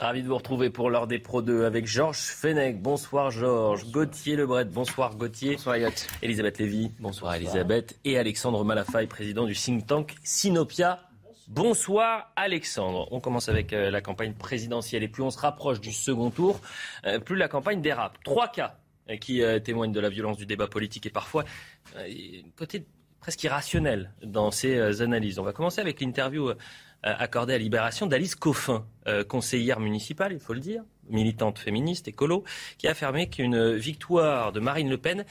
Ravi de vous retrouver pour l'heure des Pro 2 avec Georges Fenech. Bonsoir Georges. Gauthier Lebret. Bonsoir Gauthier. Bonsoir Elliot. Elisabeth Lévy. Bonsoir, Elisabeth. Et Alexandre Malafaille, président du think tank Sinopia. Bonsoir Alexandre. On commence avec euh, la campagne présidentielle et plus on se rapproche du second tour, euh, plus la campagne dérape. Trois cas euh, qui témoignent de la violence du débat politique et parfois côté presque irrationnel dans ces analyses. On va commencer avec l'interview accordée à Libération d'Alice Coffin, euh, conseillère municipale, il faut le dire, militante féministe, écolo, qui a affirmé qu'une victoire de Marine Le Pen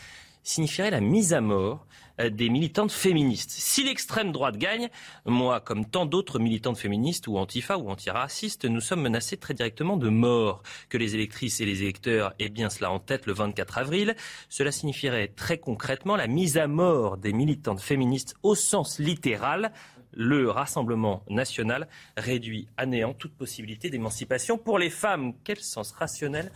signifierait la mise à mort euh, des militantes féministes. Si l'extrême droite gagne, moi, comme tant d'autres militantes féministes ou antifa ou antiracistes, nous sommes menacés très directement de mort. Que les électrices et les électeurs aient bien cela en tête le 24 avril, cela signifierait très concrètement la mise à mort des militantes féministes au sens littéral. Le Rassemblement national réduit à néant toute possibilité d'émancipation pour les femmes. Quel sens rationnel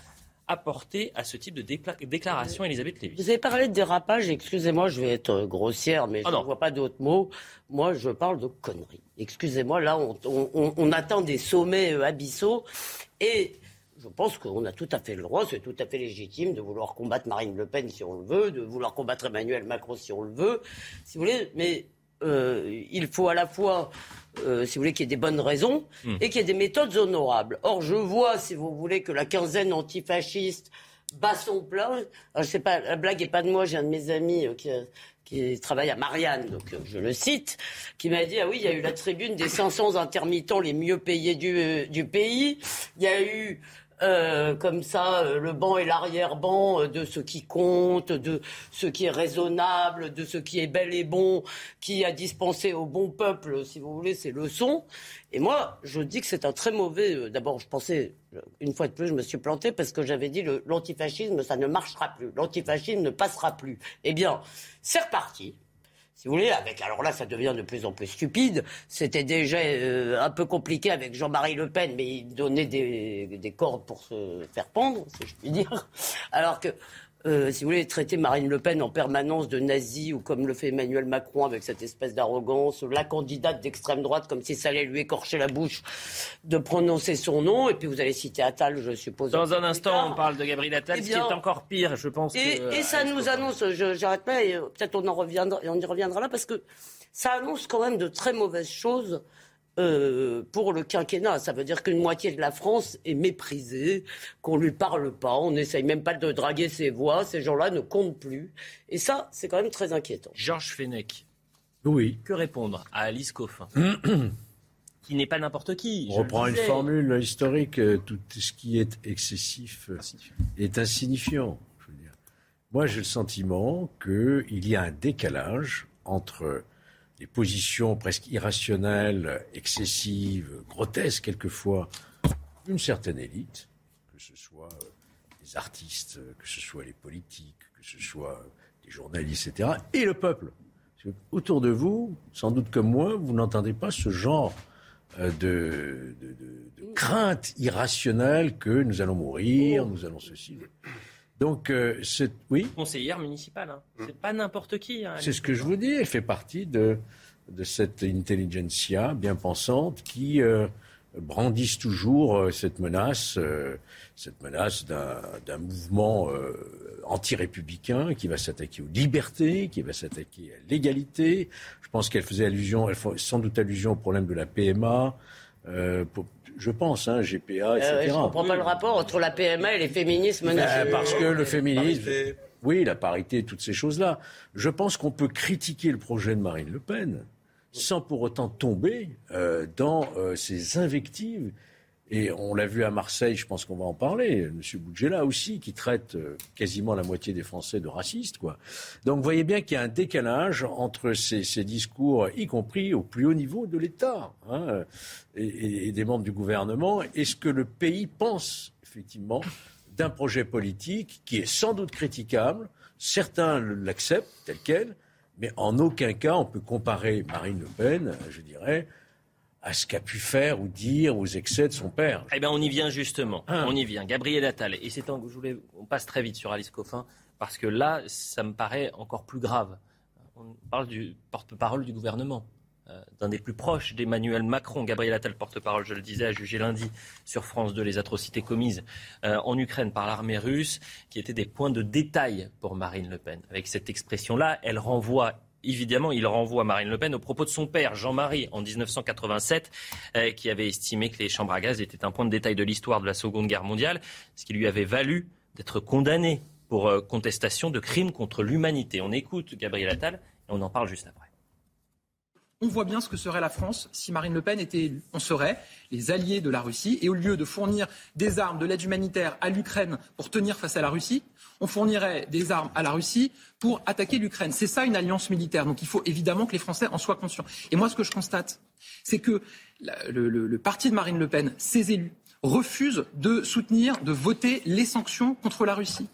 apporter à ce type de décla- déclaration, Elisabeth Lévy? Vous avez parlé de dérapage, excusez-moi, je vais être euh, grossière, mais Ah je ne vois pas d'autres mots. Moi, je parle de conneries. Excusez-moi, là, on, on- on- on atteint des sommets euh, abyssaux et je pense qu'on a tout à fait le droit, c'est tout à fait légitime de vouloir combattre Marine Le Pen si on le veut, de vouloir combattre Emmanuel Macron si on le veut, si vous voulez, mais euh, il faut à la fois, euh, si vous voulez, qu'il y ait des bonnes raisons et qu'il y ait des méthodes honorables. Or, je vois, si vous voulez, que la quinzaine antifasciste bat son plein. Alors, je sais pas, la blague est pas de moi, j'ai un de mes amis euh, qui, qui travaille à Marianne, donc euh, je le cite, qui m'a dit, ah oui, il y a eu la tribune des 500 intermittents les mieux payés du, euh, du pays. Il y a eu... euh, comme ça, euh, le banc et l'arrière-banc euh, de ce qui compte, de ce qui est raisonnable, de ce qui est bel et bon, qui a dispensé au bon peuple, si vous voulez, ces leçons. Et moi, je dis que c'est un très mauvais. euh, D'abord, je pensais, une fois de plus, je me suis planté parce que j'avais dit l'antifascisme, ça ne marchera plus. L'antifascisme ne passera plus. Eh bien, c'est reparti. Si vous voulez, avec alors là, ça devient de plus en plus stupide. C'était déjà euh, un peu compliqué avec Jean-Marie Le Pen, mais il donnait des, des cordes pour se faire pendre, si je puis dire. Alors que, euh, si vous voulez, traiter Marine Le Pen en permanence de nazie ou comme le fait Emmanuel Macron avec cette espèce d'arrogance, la candidate d'extrême droite, comme si ça allait lui écorcher la bouche de prononcer son nom. Et puis vous allez citer Attal, je suppose. Dans un instant, tard. on parle de Gabriel Attal, Eh ce qui est encore pire, je pense. Et, que, et ça euh, nous annonce, j'arrête pas, et peut-être on en reviendra, et on y reviendra là, parce que ça annonce quand même de très mauvaises choses euh, pour le quinquennat. Ça veut dire qu'une moitié de la France est méprisée, qu'on lui parle pas, on n'essaye même pas de draguer ses voix, ces gens-là ne comptent plus. Et ça, c'est quand même très inquiétant. Georges Fenech, Oui. que répondre à Alice Coffin Qui n'est pas n'importe qui. On reprend une formule historique. euh, Tout ce qui est excessif est insignifiant. je veux dire. Moi, j'ai le sentiment qu'il y a un décalage entre les positions presque irrationnelles, excessives, grotesques quelquefois, d'une certaine élite, que ce soit euh, les artistes, euh, que ce soit les politiques, que ce soit euh, les journalistes, etc., et le peuple. Autour de vous, sans doute comme moi, vous n'entendez pas ce genre euh, de- de crainte irrationnelle que nous allons mourir, nous allons ceci. Donc, euh, c'est, oui, Conseillère municipale, hein. c'est pas n'importe qui. hein, c'est ce que je vous dis. Elle fait partie de, de cette intelligentsia bien pensante qui euh, brandissent toujours euh, cette menace, euh, cette menace d'un d'un mouvement euh, anti-républicain qui va s'attaquer aux libertés, qui va s'attaquer à l'égalité. Je pense qu'elle faisait allusion, elle sans doute allusion au problème de la PMA. euh, pour- je pense, hein, GPA, etc. Euh, je comprends pas le rapport entre la PMA et les féminismes Ben, menacés. parce que le féminisme, oui, la parité, toutes ces choses-là. Je pense qu'on peut critiquer le projet de Marine Le Pen sans pour autant tomber euh, dans euh, ces invectives Et on l'a vu à Marseille, je pense qu'on va en parler, M. Boudjela aussi, qui traite euh, quasiment la moitié des Français de racistes. Quoi. Donc vous voyez bien qu'il y a un décalage entre ces, discours, y compris au plus haut niveau de l'État hein, et, et, des membres du gouvernement, et ce que le pays pense, effectivement, d'un projet politique qui est sans doute critiquable. Certains l'acceptent tel quel, mais en aucun cas on peut comparer Marine Le Pen, je dirais, à ce qu'a pu faire ou dire aux excès de son père. Eh bien, on y vient justement. Ah. On y vient. Gabriel Attal. Et c'est je voulais, on passe très vite sur Alice Coffin parce que là, ça me paraît encore plus grave. On parle du porte-parole du gouvernement, euh, d'un des plus proches d'Emmanuel Macron. Gabriel Attal, porte-parole, je le disais, a jugé lundi sur France 2 les atrocités commises euh, en Ukraine par l'armée russe, qui étaient des points de détail pour Marine Le Pen. Avec cette expression-là, elle renvoie évidemment, il renvoie Marine Le Pen au propos de son père, Jean-Marie, en 1987, euh, qui avait estimé que les chambres à gaz étaient un point de détail de l'histoire de la Seconde Guerre mondiale, ce qui lui avait valu d'être condamné pour euh, contestation de crimes contre l'humanité. On écoute Gabriel Attal et on en parle juste après. On voit bien ce que serait la France si Marine Le Pen était élue. On serait les alliés de la Russie et au lieu de fournir des armes, de l'aide humanitaire à l'Ukraine pour tenir face à la Russie, on fournirait des armes à la Russie pour attaquer l'Ukraine. C'est ça une alliance militaire. Donc il faut évidemment que les Français en soient conscients. Et moi, ce que je constate, c'est que le, le, le parti de Marine Le Pen, ses élus, refusent de soutenir, de voter les sanctions contre la Russie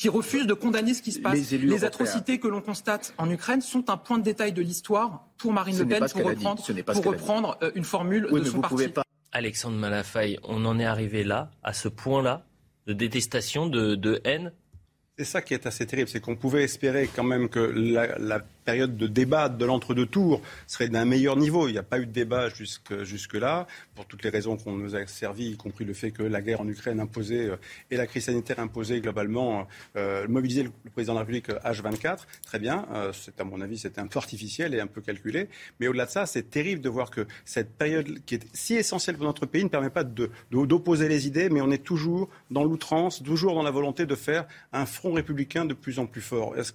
qui refusent de condamner ce qui se passe. Les, atrocités que l'on constate en Ukraine sont un point de détail de l'histoire pour Marine Le Pen, pour reprendre, pour reprendre euh, une formule de son parti. Alexandre Malafaille, on en est arrivé là, à ce point-là, de détestation, de, de haine c'est ça qui est assez terrible, c'est qu'on pouvait espérer quand même que la, la période de débat de l'entre-deux tours serait d'un meilleur niveau. Il n'y a pas eu de débat jusque, jusque-là, pour toutes les raisons qu'on nous a servi, y compris le fait que la guerre en Ukraine imposait euh, et la crise sanitaire imposait globalement euh, mobiliser le, président de la République H24. Euh, Très bien, euh, à mon avis c'était un peu artificiel et un peu calculé. Mais au-delà de ça, c'est terrible de voir que cette période qui est si essentielle pour notre pays ne permet pas d'opposer les idées, mais on est toujours dans l'outrance, toujours dans la volonté de faire un front républicain de plus en plus fort. Est-ce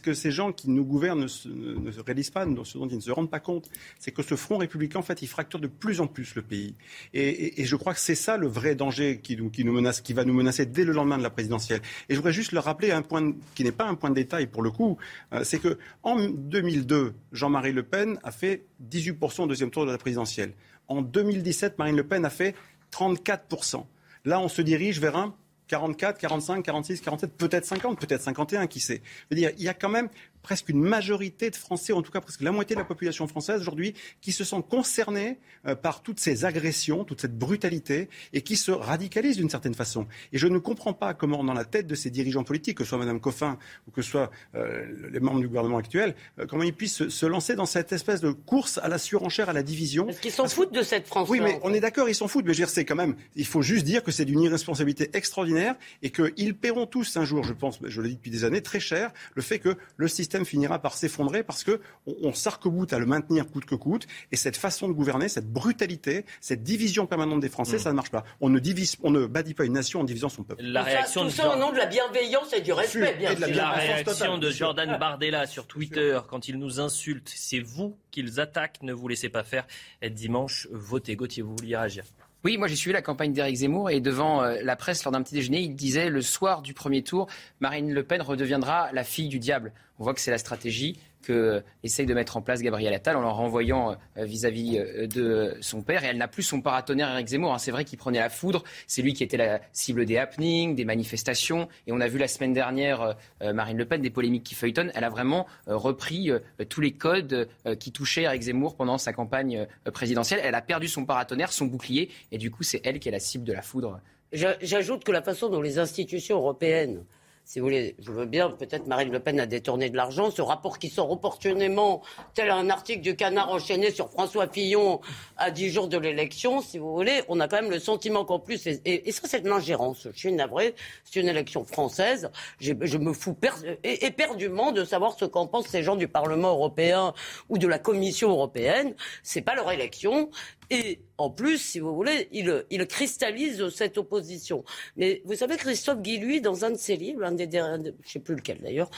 que ces gens qui nous gouvernent ne, se réalisent pas, ce dont ils ne se rendent pas compte, c'est que ce front républicain, en fait, il fracture de plus en plus le pays. Et, je crois que c'est ça le vrai danger qui, nous menace, qui va nous menacer dès le lendemain de la présidentielle. Et je voudrais juste le rappeler un point qui n'est pas un point de détail pour le coup, euh, c'est que en 2002, Jean-Marie Le Pen a fait 18% au deuxième tour de la présidentielle. En 2017, Marine Le Pen a fait 34%. Là, on se dirige vers un 44, 45, 46, 47, peut-être 50, peut-être 51, qui sait. Je veux dire, il y a quand même presque une majorité de Français, en tout cas presque la moitié de la population française aujourd'hui, qui se sent concernés euh, par toutes ces agressions, toute cette brutalité, et qui se radicalisent d'une certaine façon. Et je ne comprends pas comment, dans la tête de ces dirigeants politiques, que ce soit Mme Coffin ou que ce soit euh, les membres du gouvernement actuel, euh, comment ils puissent se, lancer dans cette espèce de course à la surenchère, à la division. Parce qu'ils s'en foutent de cette France. Oui, mais on est d'accord, ils s'en foutent. Mais je veux dire, c'est quand même, il faut juste dire que c'est d'une irresponsabilité extraordinaire et qu'ils paieront tous un jour, je pense, je le dis depuis des années, très cher, le fait que le système finira par s'effondrer parce que on, s'arc-boute à le maintenir coûte que coûte. Et cette façon de gouverner, cette brutalité, cette division permanente des Français, mm. ça ne marche pas. On ne divise, on ne bâtit pas une nation en divisant son peuple. La réaction tout ça, au nom de la bienveillance et du respect, bien sûr. La, réaction de Jordan Bardella sur Twitter quand il nous insulte, c'est vous qu'ils attaquent. Ne vous laissez pas faire. Dimanche, votez. Gauthier, vous vouliez réagir oui, moi j'ai suivi la campagne d'Éric Zemmour et devant euh, la presse lors d'un petit déjeuner, il disait le soir du premier tour, Marine Le Pen redeviendra la fille du diable. On voit que c'est la stratégie que essaye de mettre en place Gabriel Attal en leur renvoyant euh, vis-à-vis euh, de son père. Et elle n'a plus son paratonnerre Eric Zemmour. Hein. C'est vrai qu'il prenait la foudre. C'est lui qui était la cible des happenings, des manifestations. Et on a vu la semaine dernière euh, Marine Le Pen, des polémiques qui feuilletonnent. Elle a vraiment repris tous les codes qui touchaient Eric Zemmour pendant sa campagne présidentielle. Elle a perdu son paratonnerre, son bouclier. Et du coup, c'est elle qui est la cible de la foudre. J'ajoute que la façon dont les institutions européennes si vous voulez, je veux bien, peut-être Marine Le Pen a détourné de l'argent. Ce rapport qui sort opportunément, tel un article du Canard enchaîné sur François Fillon à dix jours de l'élection, si vous voulez, on a quand même le sentiment qu'en plus, et, ça c'est de l'ingérence, je suis navré, c'est une élection française, je me fous éperdument de savoir ce qu'en pensent ces gens du Parlement européen ou de la Commission européenne. C'est pas leur élection, et en plus, si vous voulez, il, il cristallise cette opposition. Mais vous savez, Christophe Guilluy, dans un de ses livres, un des derniers, je ne sais plus lequel d'ailleurs,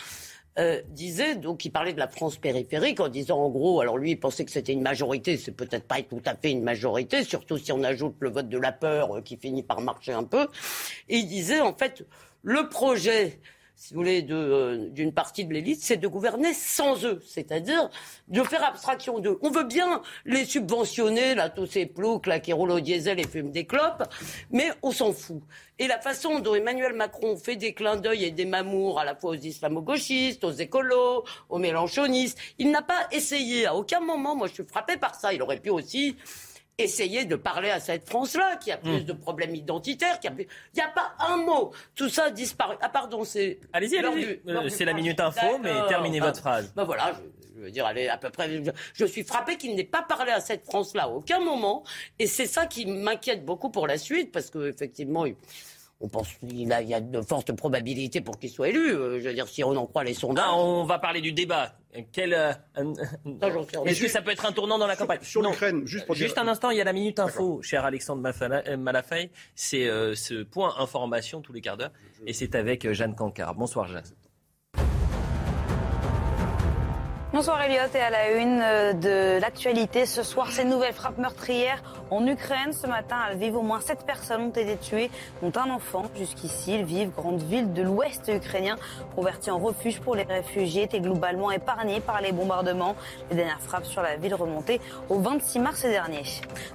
euh, disait, donc il parlait de la France périphérique en disant en gros, alors lui il pensait que c'était une majorité, c'est peut-être pas tout à fait une majorité, surtout si on ajoute le vote de la peur euh, qui finit par marcher un peu. Et il disait en fait, le projet si vous voulez, euh, d'une partie de l'élite, c'est de gouverner sans eux, c'est-à-dire de faire abstraction d'eux. On veut bien les subventionner, là, tous ces ploucs là, qui roulent au diesel et fument des clopes, mais on s'en fout. Et la façon dont Emmanuel Macron fait des clins d'œil et des mamours à la fois aux islamo-gauchistes, aux écolos, aux mélanchonistes, il n'a pas essayé à aucun moment, moi je suis frappé par ça, il aurait pu aussi essayer de parler à cette France-là, qui a plus hmm. de problèmes identitaires, qui a Il n'y a pas un mot. Tout ça a disparu. Ah pardon, c'est... Allez-y, allez-y. Euh, c'est la minute info, mais terminez votre phrase. Ben voilà, je, veux dire, allez, à peu près... Je, suis frappé qu'il n'ait pas parlé à cette France-là à aucun moment. Et c'est ça qui m'inquiète beaucoup pour la suite, parce qu'effectivement... On pense qu'il y a de fortes probabilités pour qu'il soit élu. Euh, je veux dire, si on en croit les sondages. Ah, on va parler du débat quel, euh, Est-ce que ça peut être un tournant dans la campagne? Sur, l'Ukraine, juste pour Juste un instant, il y a la Minute Info, cher Alexandre euh, Malafay. C'est euh, ce point information tous les quarts d'heure. Et c'est avec Jeanne Cancard. Bonsoir Jeanne. Bonsoir Elliot et à la une euh, de l'actualité ce soir, ces nouvelles frappes meurtrières en Ukraine. Ce matin, à Lviv, au moins sept personnes ont été tuées, dont un enfant. Jusqu'ici, Lviv, grande ville de l'ouest ukrainien, convertie en refuge pour les réfugiés, était globalement épargnée par les bombardements. Les dernières frappes sur la ville remontaient au 26 mars dernier.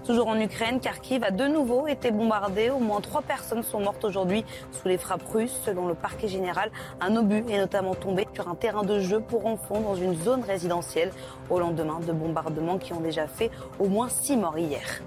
Toujours en Ukraine, Kharkiv a de nouveau été bombardée. Au moins trois personnes sont mortes aujourd'hui sous les frappes russes. Selon le parquet général, un obus est notamment tombé sur un terrain de jeu pour enfants dans une zone résidentielle au lendemain de bombardements qui ont déjà fait au moins six morts hier.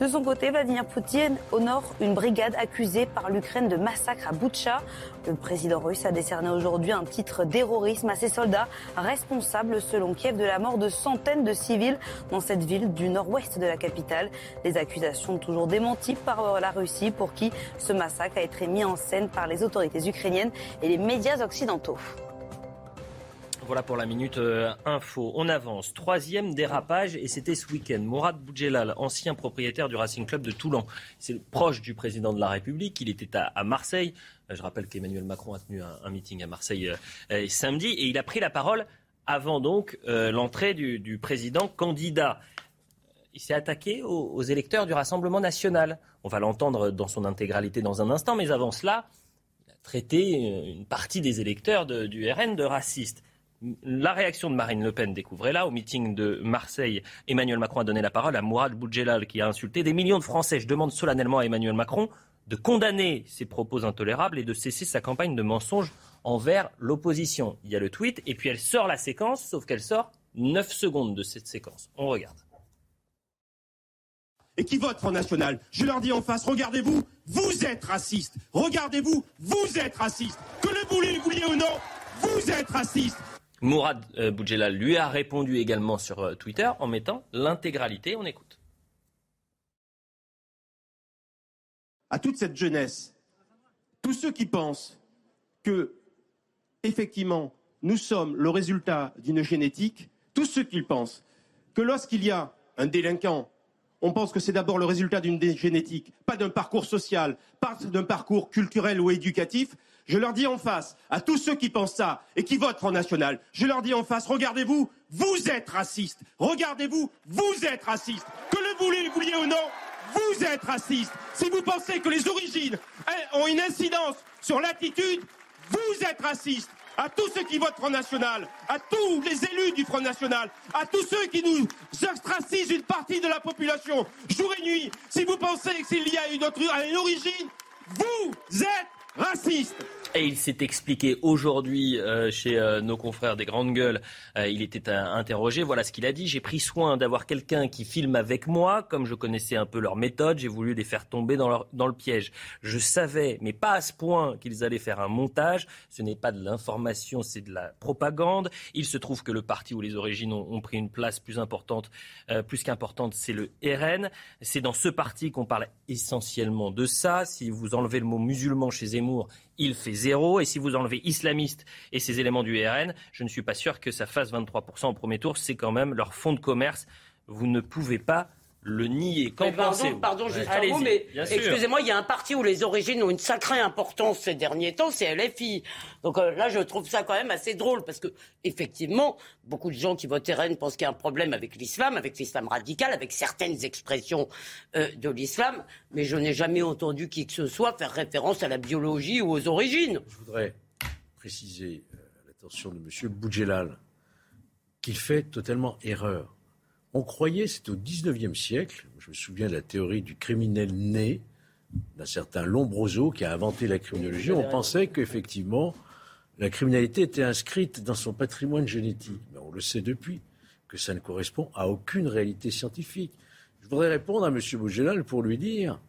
De son côté, Vladimir Poutine honore une brigade accusée par l'Ukraine de massacre à Boutcha. Le président russe a décerné aujourd'hui un titre d'héroïsme à ses soldats, responsables selon Kiev de la mort de centaines de civils dans cette ville du nord-ouest de la capitale. Les accusations toujours démenties par la Russie pour qui ce massacre a été mis en scène par les autorités ukrainiennes et les médias occidentaux. Voilà pour la minute euh, info. On avance. Troisième dérapage et c'était ce week-end. Mourad Boudjelal, ancien propriétaire du Racing Club de Toulon. C'est proche du président de la République. Il était à, Marseille. Euh, je rappelle qu'Emmanuel Macron a tenu un, meeting à Marseille euh, samedi et il a pris la parole avant donc l'entrée du, président candidat. Il s'est attaqué aux, électeurs du Rassemblement national. On va l'entendre dans son intégralité dans un instant, mais avant cela, il a traité une partie des électeurs du RN de racistes. La réaction de Marine Le Pen, découvrez là, au meeting de Marseille, Emmanuel Macron a donné la parole à Mourad Boudjelal qui a insulté des millions de Français. Je demande solennellement à Emmanuel Macron de condamner ses propos intolérables et de cesser sa campagne de mensonges envers l'opposition. Il y a le tweet et puis elle sort la séquence, sauf qu'elle sort 9 secondes de cette séquence. On regarde. Et qui vote Front National? Je leur dis en face, regardez-vous, vous êtes raciste. Regardez-vous, vous êtes raciste. Que le vouliez ou non, vous êtes raciste. Mourad euh, Boudjelal lui a répondu également sur euh, Twitter en mettant l'intégralité. On écoute. À toute cette jeunesse, tous ceux qui pensent que, effectivement, nous sommes le résultat d'une génétique, tous ceux qui pensent que lorsqu'il y a un délinquant, on pense que c'est d'abord le résultat d'une génétique, pas d'un parcours social, pas d'un parcours culturel ou éducatif, je leur dis en face, à tous ceux qui pensent ça et qui votent Front National, je leur dis en face, regardez-vous, vous êtes racistes. Regardez-vous, vous êtes racistes. Que le vouliez, vouliez ou non, vous êtes racistes. Si vous pensez que les origines ont une incidence sur l'attitude, vous êtes racistes. À tous ceux qui votent Front National, à tous les élus du Front National, à tous ceux qui nous ostracisent une partie de la population, jour et nuit, si vous pensez qu'il y a une, autre, origine, vous êtes raciste. Et il s'est expliqué aujourd'hui euh, chez euh, nos confrères des grandes gueules. Euh, il était interrogé. Voilà ce qu'il a dit. J'ai pris soin d'avoir quelqu'un qui filme avec moi. Comme je connaissais un peu leur méthode, j'ai voulu les faire tomber dans, leur, dans le piège. Je savais, mais pas à ce point, qu'ils allaient faire un montage. Ce n'est pas de l'information, c'est de la propagande. Il se trouve que le parti où les origines ont, ont pris une place plus importante, plus qu'importante, c'est le RN. C'est dans ce parti qu'on parle essentiellement de ça. Si vous enlevez le mot musulman chez Zemmour, il fait zéro. Et si vous enlevez islamiste et ces éléments du RN, je ne suis pas sûr que ça fasse 23% au premier tour. C'est quand même leur fonds de commerce. Vous ne pouvez pas le nier. Qu'en Mais pardon, pensez-vous? pardon, juste un mot, mais excusez-moi, il y a un parti où les origines ont une sacrée importance ces derniers temps, c'est LFI. Donc euh, là, je trouve ça quand même assez drôle parce que effectivement, beaucoup de gens qui votent RN pensent qu'il y a un problème avec l'islam, avec l'islam radical, avec certaines expressions euh, de l'islam, mais je n'ai jamais entendu qui que ce soit faire référence à la biologie ou aux origines. Je voudrais préciser euh, à l'attention de M. Boudjelal qu'il fait totalement erreur. On croyait, c'était au XIXe siècle, je me souviens de la théorie du criminel né, d'un certain Lombroso qui a inventé la criminologie, on pensait qu'effectivement, la criminalité était inscrite dans son patrimoine génétique. Mais on le sait depuis, que ça ne correspond à aucune réalité scientifique. Je voudrais répondre à M. Boudjelal pour lui dire...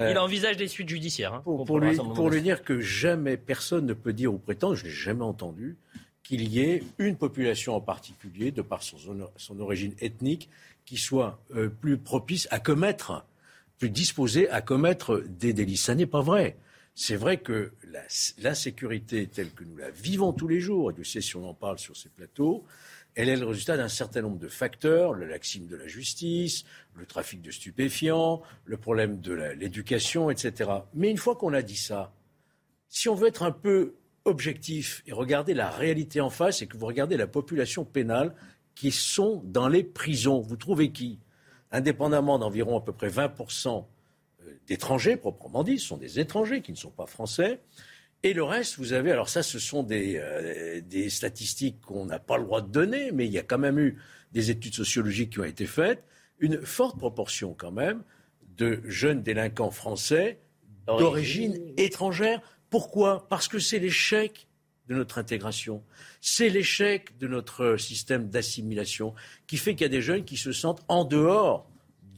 euh, Il envisage des suites judiciaires. hein, pour, lui, pour dire que jamais personne ne peut dire ou prétendre, je n'ai jamais entendu, qu'il y ait une population en particulier, de par son, origine ethnique, qui soit euh, plus propice à commettre, plus disposée à commettre des délits. Ça n'est pas vrai. C'est vrai que la- l'insécurité telle que nous la vivons tous les jours, et Dieu sait si on en parle sur ces plateaux, elle est le résultat d'un certain nombre de facteurs, le laxisme de la justice, le trafic de stupéfiants, le problème de la- l'éducation, etc. Mais une fois qu'on a dit ça, si on veut être un peu objectif et regarder la réalité en face, et que vous regardez la population pénale qui sont dans les prisons, vous trouvez qui? Indépendamment d'environ à peu près 20% d'étrangers, proprement dit, ce sont des étrangers qui ne sont pas français. Et le reste, vous avez, alors ça, ce sont des, euh, des statistiques qu'on n'a pas le droit de donner, mais il y a quand même eu des études sociologiques qui ont été faites, une forte proportion quand même de jeunes délinquants français d'origine étrangère. Pourquoi? Parce que c'est l'échec de notre intégration, c'est l'échec de notre système d'assimilation qui fait qu'il y a des jeunes qui se sentent en dehors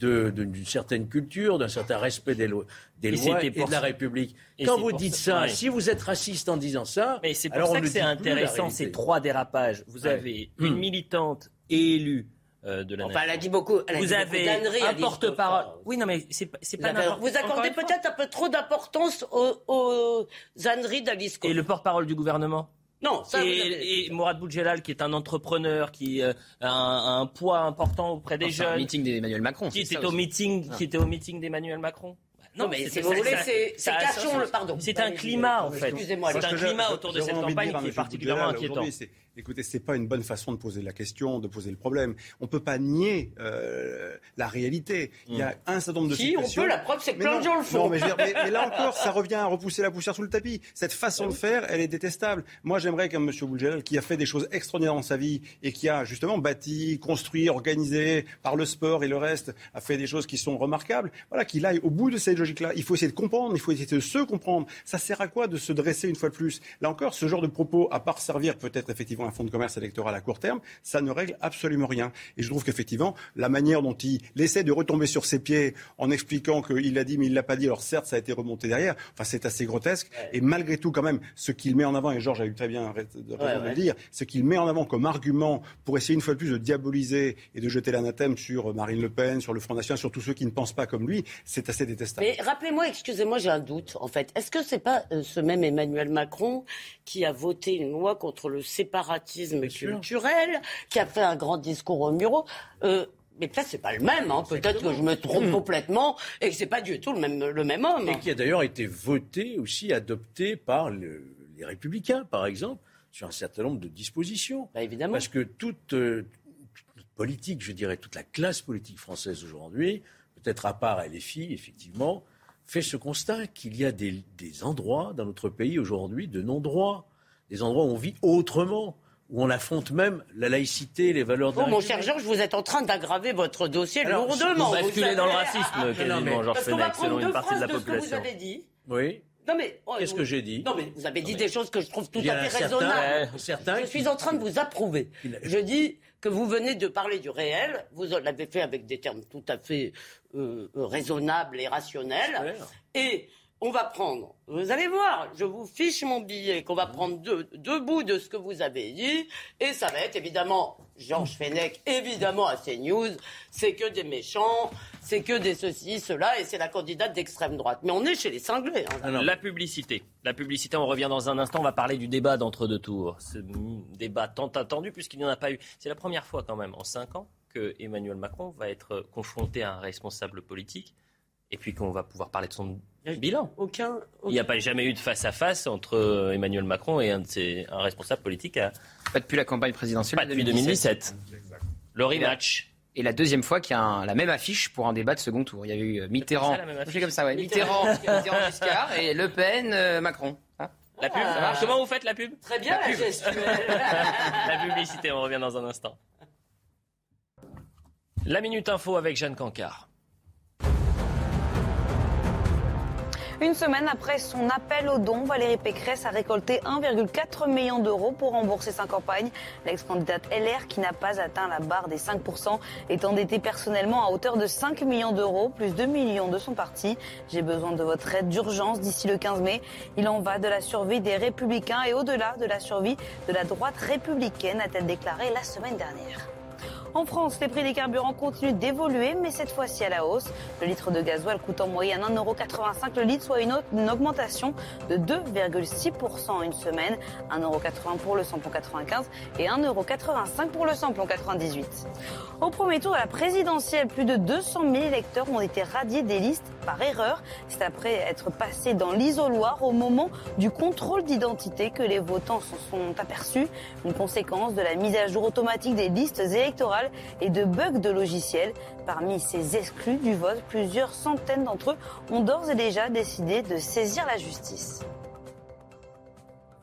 de- de- d'une certaine culture, d'un certain respect des, lo- des Et lois et de la République. et Quand vous dites ça- si vous êtes raciste en disant ça, Mais c'est pour alors ça que c'est intéressant, ces trois dérapages. Vous Ouais. avez Hmm. une militante et élue euh, de la Enfin, elle a nation. dit beaucoup. Elle a Vous dit avez un porte-parole. Oui, non, mais c'est pas, c'est pas Vous n'importe accordez peut-être un peu trop d'importance aux, aux âneries d'Alice Et le porte-parole du gouvernement? Non, ça, vous avez- et, et Mourad Boudjelal, qui est un entrepreneur, qui euh, a un, un poids important auprès des Enfin, un jeunes, meeting d'Emmanuel Macron. qui c'est était ça au meeting, Ah. qui était au meeting d'Emmanuel Macron. Bah, Non, mais c'était- si vous voulez, c'est- cachons le- pardon. C'est un climat, en fait. Excusez-moi, C'est un climat autour de cette campagne qui est particulièrement inquiétant. Écoutez, c'est pas une bonne façon de poser la question, de poser le problème. On ne peut pas nier euh, la réalité. Il y a un certain nombre de Si, on situations. peut, la preuve, c'est que plein de gens le font. Non, mais, je veux dire, mais- mais là encore, ça revient à repousser la poussière sous le tapis. Cette façon de faire, elle est détestable. Moi, j'aimerais qu'un M. Boudjelal, qui a fait des choses extraordinaires dans sa vie et qui a justement bâti, construit, organisé par le sport et le reste, a fait des choses qui sont remarquables, voilà, qu'il aille au bout de cette logique-là. Il faut essayer de comprendre, il faut essayer de se comprendre. Ça sert à quoi de se dresser une fois de plus? Là encore, ce genre de propos, à part servir peut-être effectivement un fonds de commerce électoral à court terme, ça ne règle absolument rien. Et je trouve qu'effectivement, la manière dont il essaie de retomber sur ses pieds en expliquant qu'il l'a dit mais il l'a pas dit, alors certes ça a été remonté derrière, enfin c'est assez grotesque. Et malgré tout quand même, ce qu'il met en avant, et Georges a eu très bien de raison Ouais, de ouais. le dire, ce qu'il met en avant comme argument pour essayer une fois de plus de diaboliser et de jeter l'anathème sur Marine Le Pen, sur le Front National, sur tous ceux qui ne pensent pas comme lui, c'est assez détestable. Mais rappelez-moi, excusez-moi, j'ai un doute en fait. Est-ce que c'est pas euh, ce même Emmanuel Macron qui a voté une loi contre le séparatisme culturel, qui a fait un grand discours au Muro euh, mais peut-être c'est pas le même, hein. peut-être que je me trompe complètement et que c'est pas du tout le même, le même homme. Et qui a d'ailleurs été voté aussi, adopté par le- les Républicains, par exemple, sur un certain nombre de dispositions. Bah, évidemment. Parce que toute, euh, toute politique, je dirais, toute la classe politique française aujourd'hui, peut-être à part LFI, effectivement, fait ce constat qu'il y a des, des endroits dans notre pays aujourd'hui de non-droit, des endroits où on vit autrement, où on affronte même la laïcité, les valeurs de la mon cher Georges, vous êtes en train d'aggraver votre dossier Alors, lourdement. Vous basculez dans le savez. racisme, Ah, quasiment, Georges Parce qu'on va Fenech, prendre selon une partie de la que vous population. avez dit. Oui. Non mais oh, Qu'est-ce vous- que j'ai dit Non mais vous avez dit des choses que je trouve tout Il y en à a fait certains- raisonnables. Certains je suis en train de vous approuver. Je dis que vous venez de parler du réel. Vous l'avez fait avec des termes tout à fait euh, euh, raisonnables et rationnels. Et on va prendre. Vous allez voir. Je vous fiche mon billet. Qu'on va prendre deux, bouts de ce que vous avez dit. Et ça va être évidemment Georges Fenech, évidemment à CNews. C'est que des méchants. C'est que des ceci, cela. Et c'est la candidate d'extrême droite. Mais on est chez les cinglés. hein. Non, La publicité. La publicité, on revient dans un instant. On va parler du débat d'entre-deux tours. Ce débat tant attendu, puisqu'il n'y en a pas eu. C'est la première fois, quand même, en cinq ans, que Emmanuel Macron va être confronté à un responsable politique et puis qu'on va pouvoir parler de son bilan. Aucun, Il n'y a pas jamais eu de face à face entre euh, Emmanuel Macron et un, de ses, un responsable politique. À... Pas depuis la campagne présidentielle. Pas depuis 2017. Le rematch. Et la deuxième fois qu'il y a un- la même affiche pour un débat de second tour. Il y a eu euh, Mitterrand, ça, la comme ça, ouais. Mitterrand, Mitterrand Giscard et Le Pen, euh, Macron. Hein La pub, ça marche Comment vous faites la pub? Très bien la, pub. gestuelle. La publicité, on revient dans un instant. La Minute Info avec Jeanne Cancard. Une semaine après son appel aux dons, Valérie Pécresse a récolté 1,4 million d'euros pour rembourser sa campagne. L'ex-candidate LR, qui n'a pas atteint la barre des 5%, est endettée personnellement à hauteur de 5 millions d'euros, plus 2 millions de son parti. J'ai besoin de votre aide d'urgence d'ici le 15 mai. Il en va de la survie des républicains et au-delà de la survie de la droite républicaine, a-t-elle déclaré la semaine dernière. En France, les prix des carburants continuent d'évoluer, mais cette fois-ci à la hausse. Le litre de gasoil coûte en moyenne 1,85€ le litre, soit une, au- une augmentation de 2,6% en une semaine. 1,80€ pour le samplon 95 et 1,85€ pour le samplon 98. Au premier tour de la présidentielle, plus de 200 000 électeurs ont été radiés des listes par erreur. C'est après être passés dans l'isoloir au moment du contrôle d'identité que les votants s'en sont aperçus. Une conséquence de la mise à jour automatique des listes électorales et de bugs de logiciels. Parmi ces exclus du vote, plusieurs centaines d'entre eux ont d'ores et déjà décidé de saisir la justice.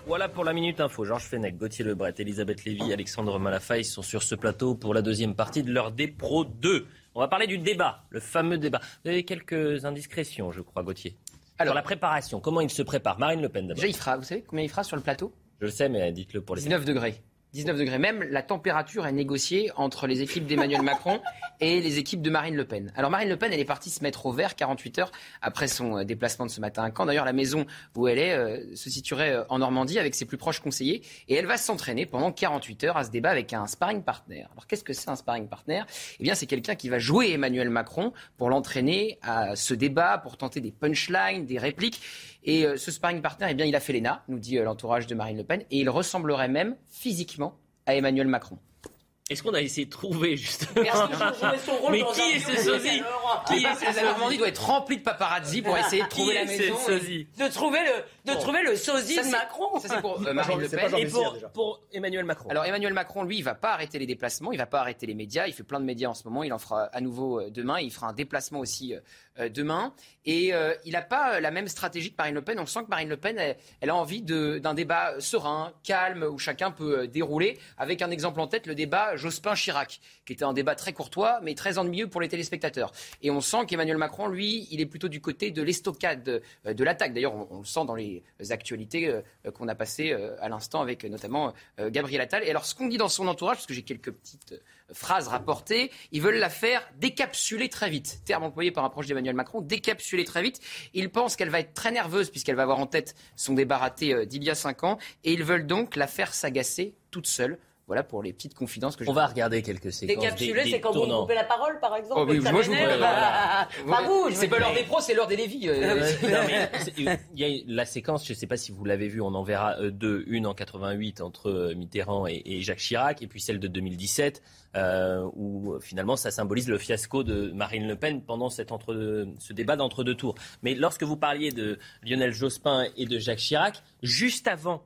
Voilà pour la Minute Info. Georges Fenech, Gauthier Lebret, Elisabeth Lévy, Alexandre Malafaille sont sur ce plateau pour la deuxième partie de leur Pro 2. On va parler du débat, le fameux débat. Vous avez quelques indiscrétions, je crois, Gauthier. Alors- sur la préparation, comment il se prépare? Marine Le Pen d'abord. Déjà, il fera, vous savez combien il fera sur le plateau? Je le sais, mais dites-le pour les 19 degrés. 19 degrés. Même la température est négociée entre les équipes d'Emmanuel Macron et les équipes de Marine Le Pen. Alors Marine Le Pen, elle est partie se mettre au vert 48 heures après son euh, déplacement de ce matin à Caen. D'ailleurs, la maison où elle est euh, se situerait euh, en Normandie avec ses plus proches conseillers. Et elle va s'entraîner pendant 48 heures à ce débat avec un sparring partner. Alors qu'est-ce que c'est un sparring partner? Eh bien, c'est quelqu'un qui va jouer Emmanuel Macron pour l'entraîner à ce débat, pour tenter des punchlines, des répliques. Et euh, ce sparring partner, eh bien, il a fait l'ENA, nous dit euh, l'entourage de Marine Le Pen, et il ressemblerait même physiquement à Emmanuel Macron. Est-ce qu'on a essayé de trouver justement Mais qui est ce film, sosie alors, Qui est La ce Normandie sosie doit être remplie de paparazzi pour essayer de trouver la ce maison. sosie De trouver le, de trouver le sosie Ça, de Macron. Ça, c'est pour euh, Marine Le Pen. Et pour, pour Emmanuel Macron. Alors Emmanuel Macron, lui, il va pas arrêter les déplacements, il va pas arrêter les médias. Il fait plein de médias en ce moment. Il en fera à nouveau euh, demain. Il fera un déplacement aussi euh, euh, demain. Et euh, il n'a pas euh, la même stratégie que Marine Le Pen. On sent que Marine Le Pen, elle, elle a envie de- d'un débat serein, calme, où chacun peut euh, dérouler. Avec un exemple en tête, le débat Jospin-Chirac, qui était un débat très courtois, mais très ennuyeux pour les téléspectateurs. Et on sent qu'Emmanuel Macron, lui, il est plutôt du côté de l'estocade, euh, de l'attaque. D'ailleurs, on, le sent dans les actualités euh, qu'on a passées euh, à l'instant avec euh, notamment euh, Gabriel Attal. Et alors, ce qu'on dit dans son entourage, parce que j'ai quelques petites euh, phrases rapportées, ils veulent la faire décapsuler très vite. Terme employé par un proche d'Emmanuel Macron, décapsuler très vite. Ils pensent qu'elle va être très nerveuse puisqu'elle va avoir en tête son débat raté euh, d'il y a cinq ans. Et ils veulent donc la faire s'agacer toute seule. Voilà pour les petites confidences que je On va regarder quelques séquences. Des c'est quand vous me tournants. coupez la parole, par exemple. Oh oui, moi, je vous coupe la Pas vous, je C'est pas l'heure des pros, c'est l'heure des lévis. euh, c'est- il y a la séquence, je ne sais pas si vous l'avez vue, on en verra euh, deux, une en 88 entre euh, Mitterrand et, et Jacques Chirac, et puis celle de 2017, euh, où finalement ça symbolise le fiasco de Marine Le Pen pendant cet entre, ce débat d'entre-deux tours. Mais lorsque vous parliez de Lionel Jospin et de Jacques Chirac, juste avant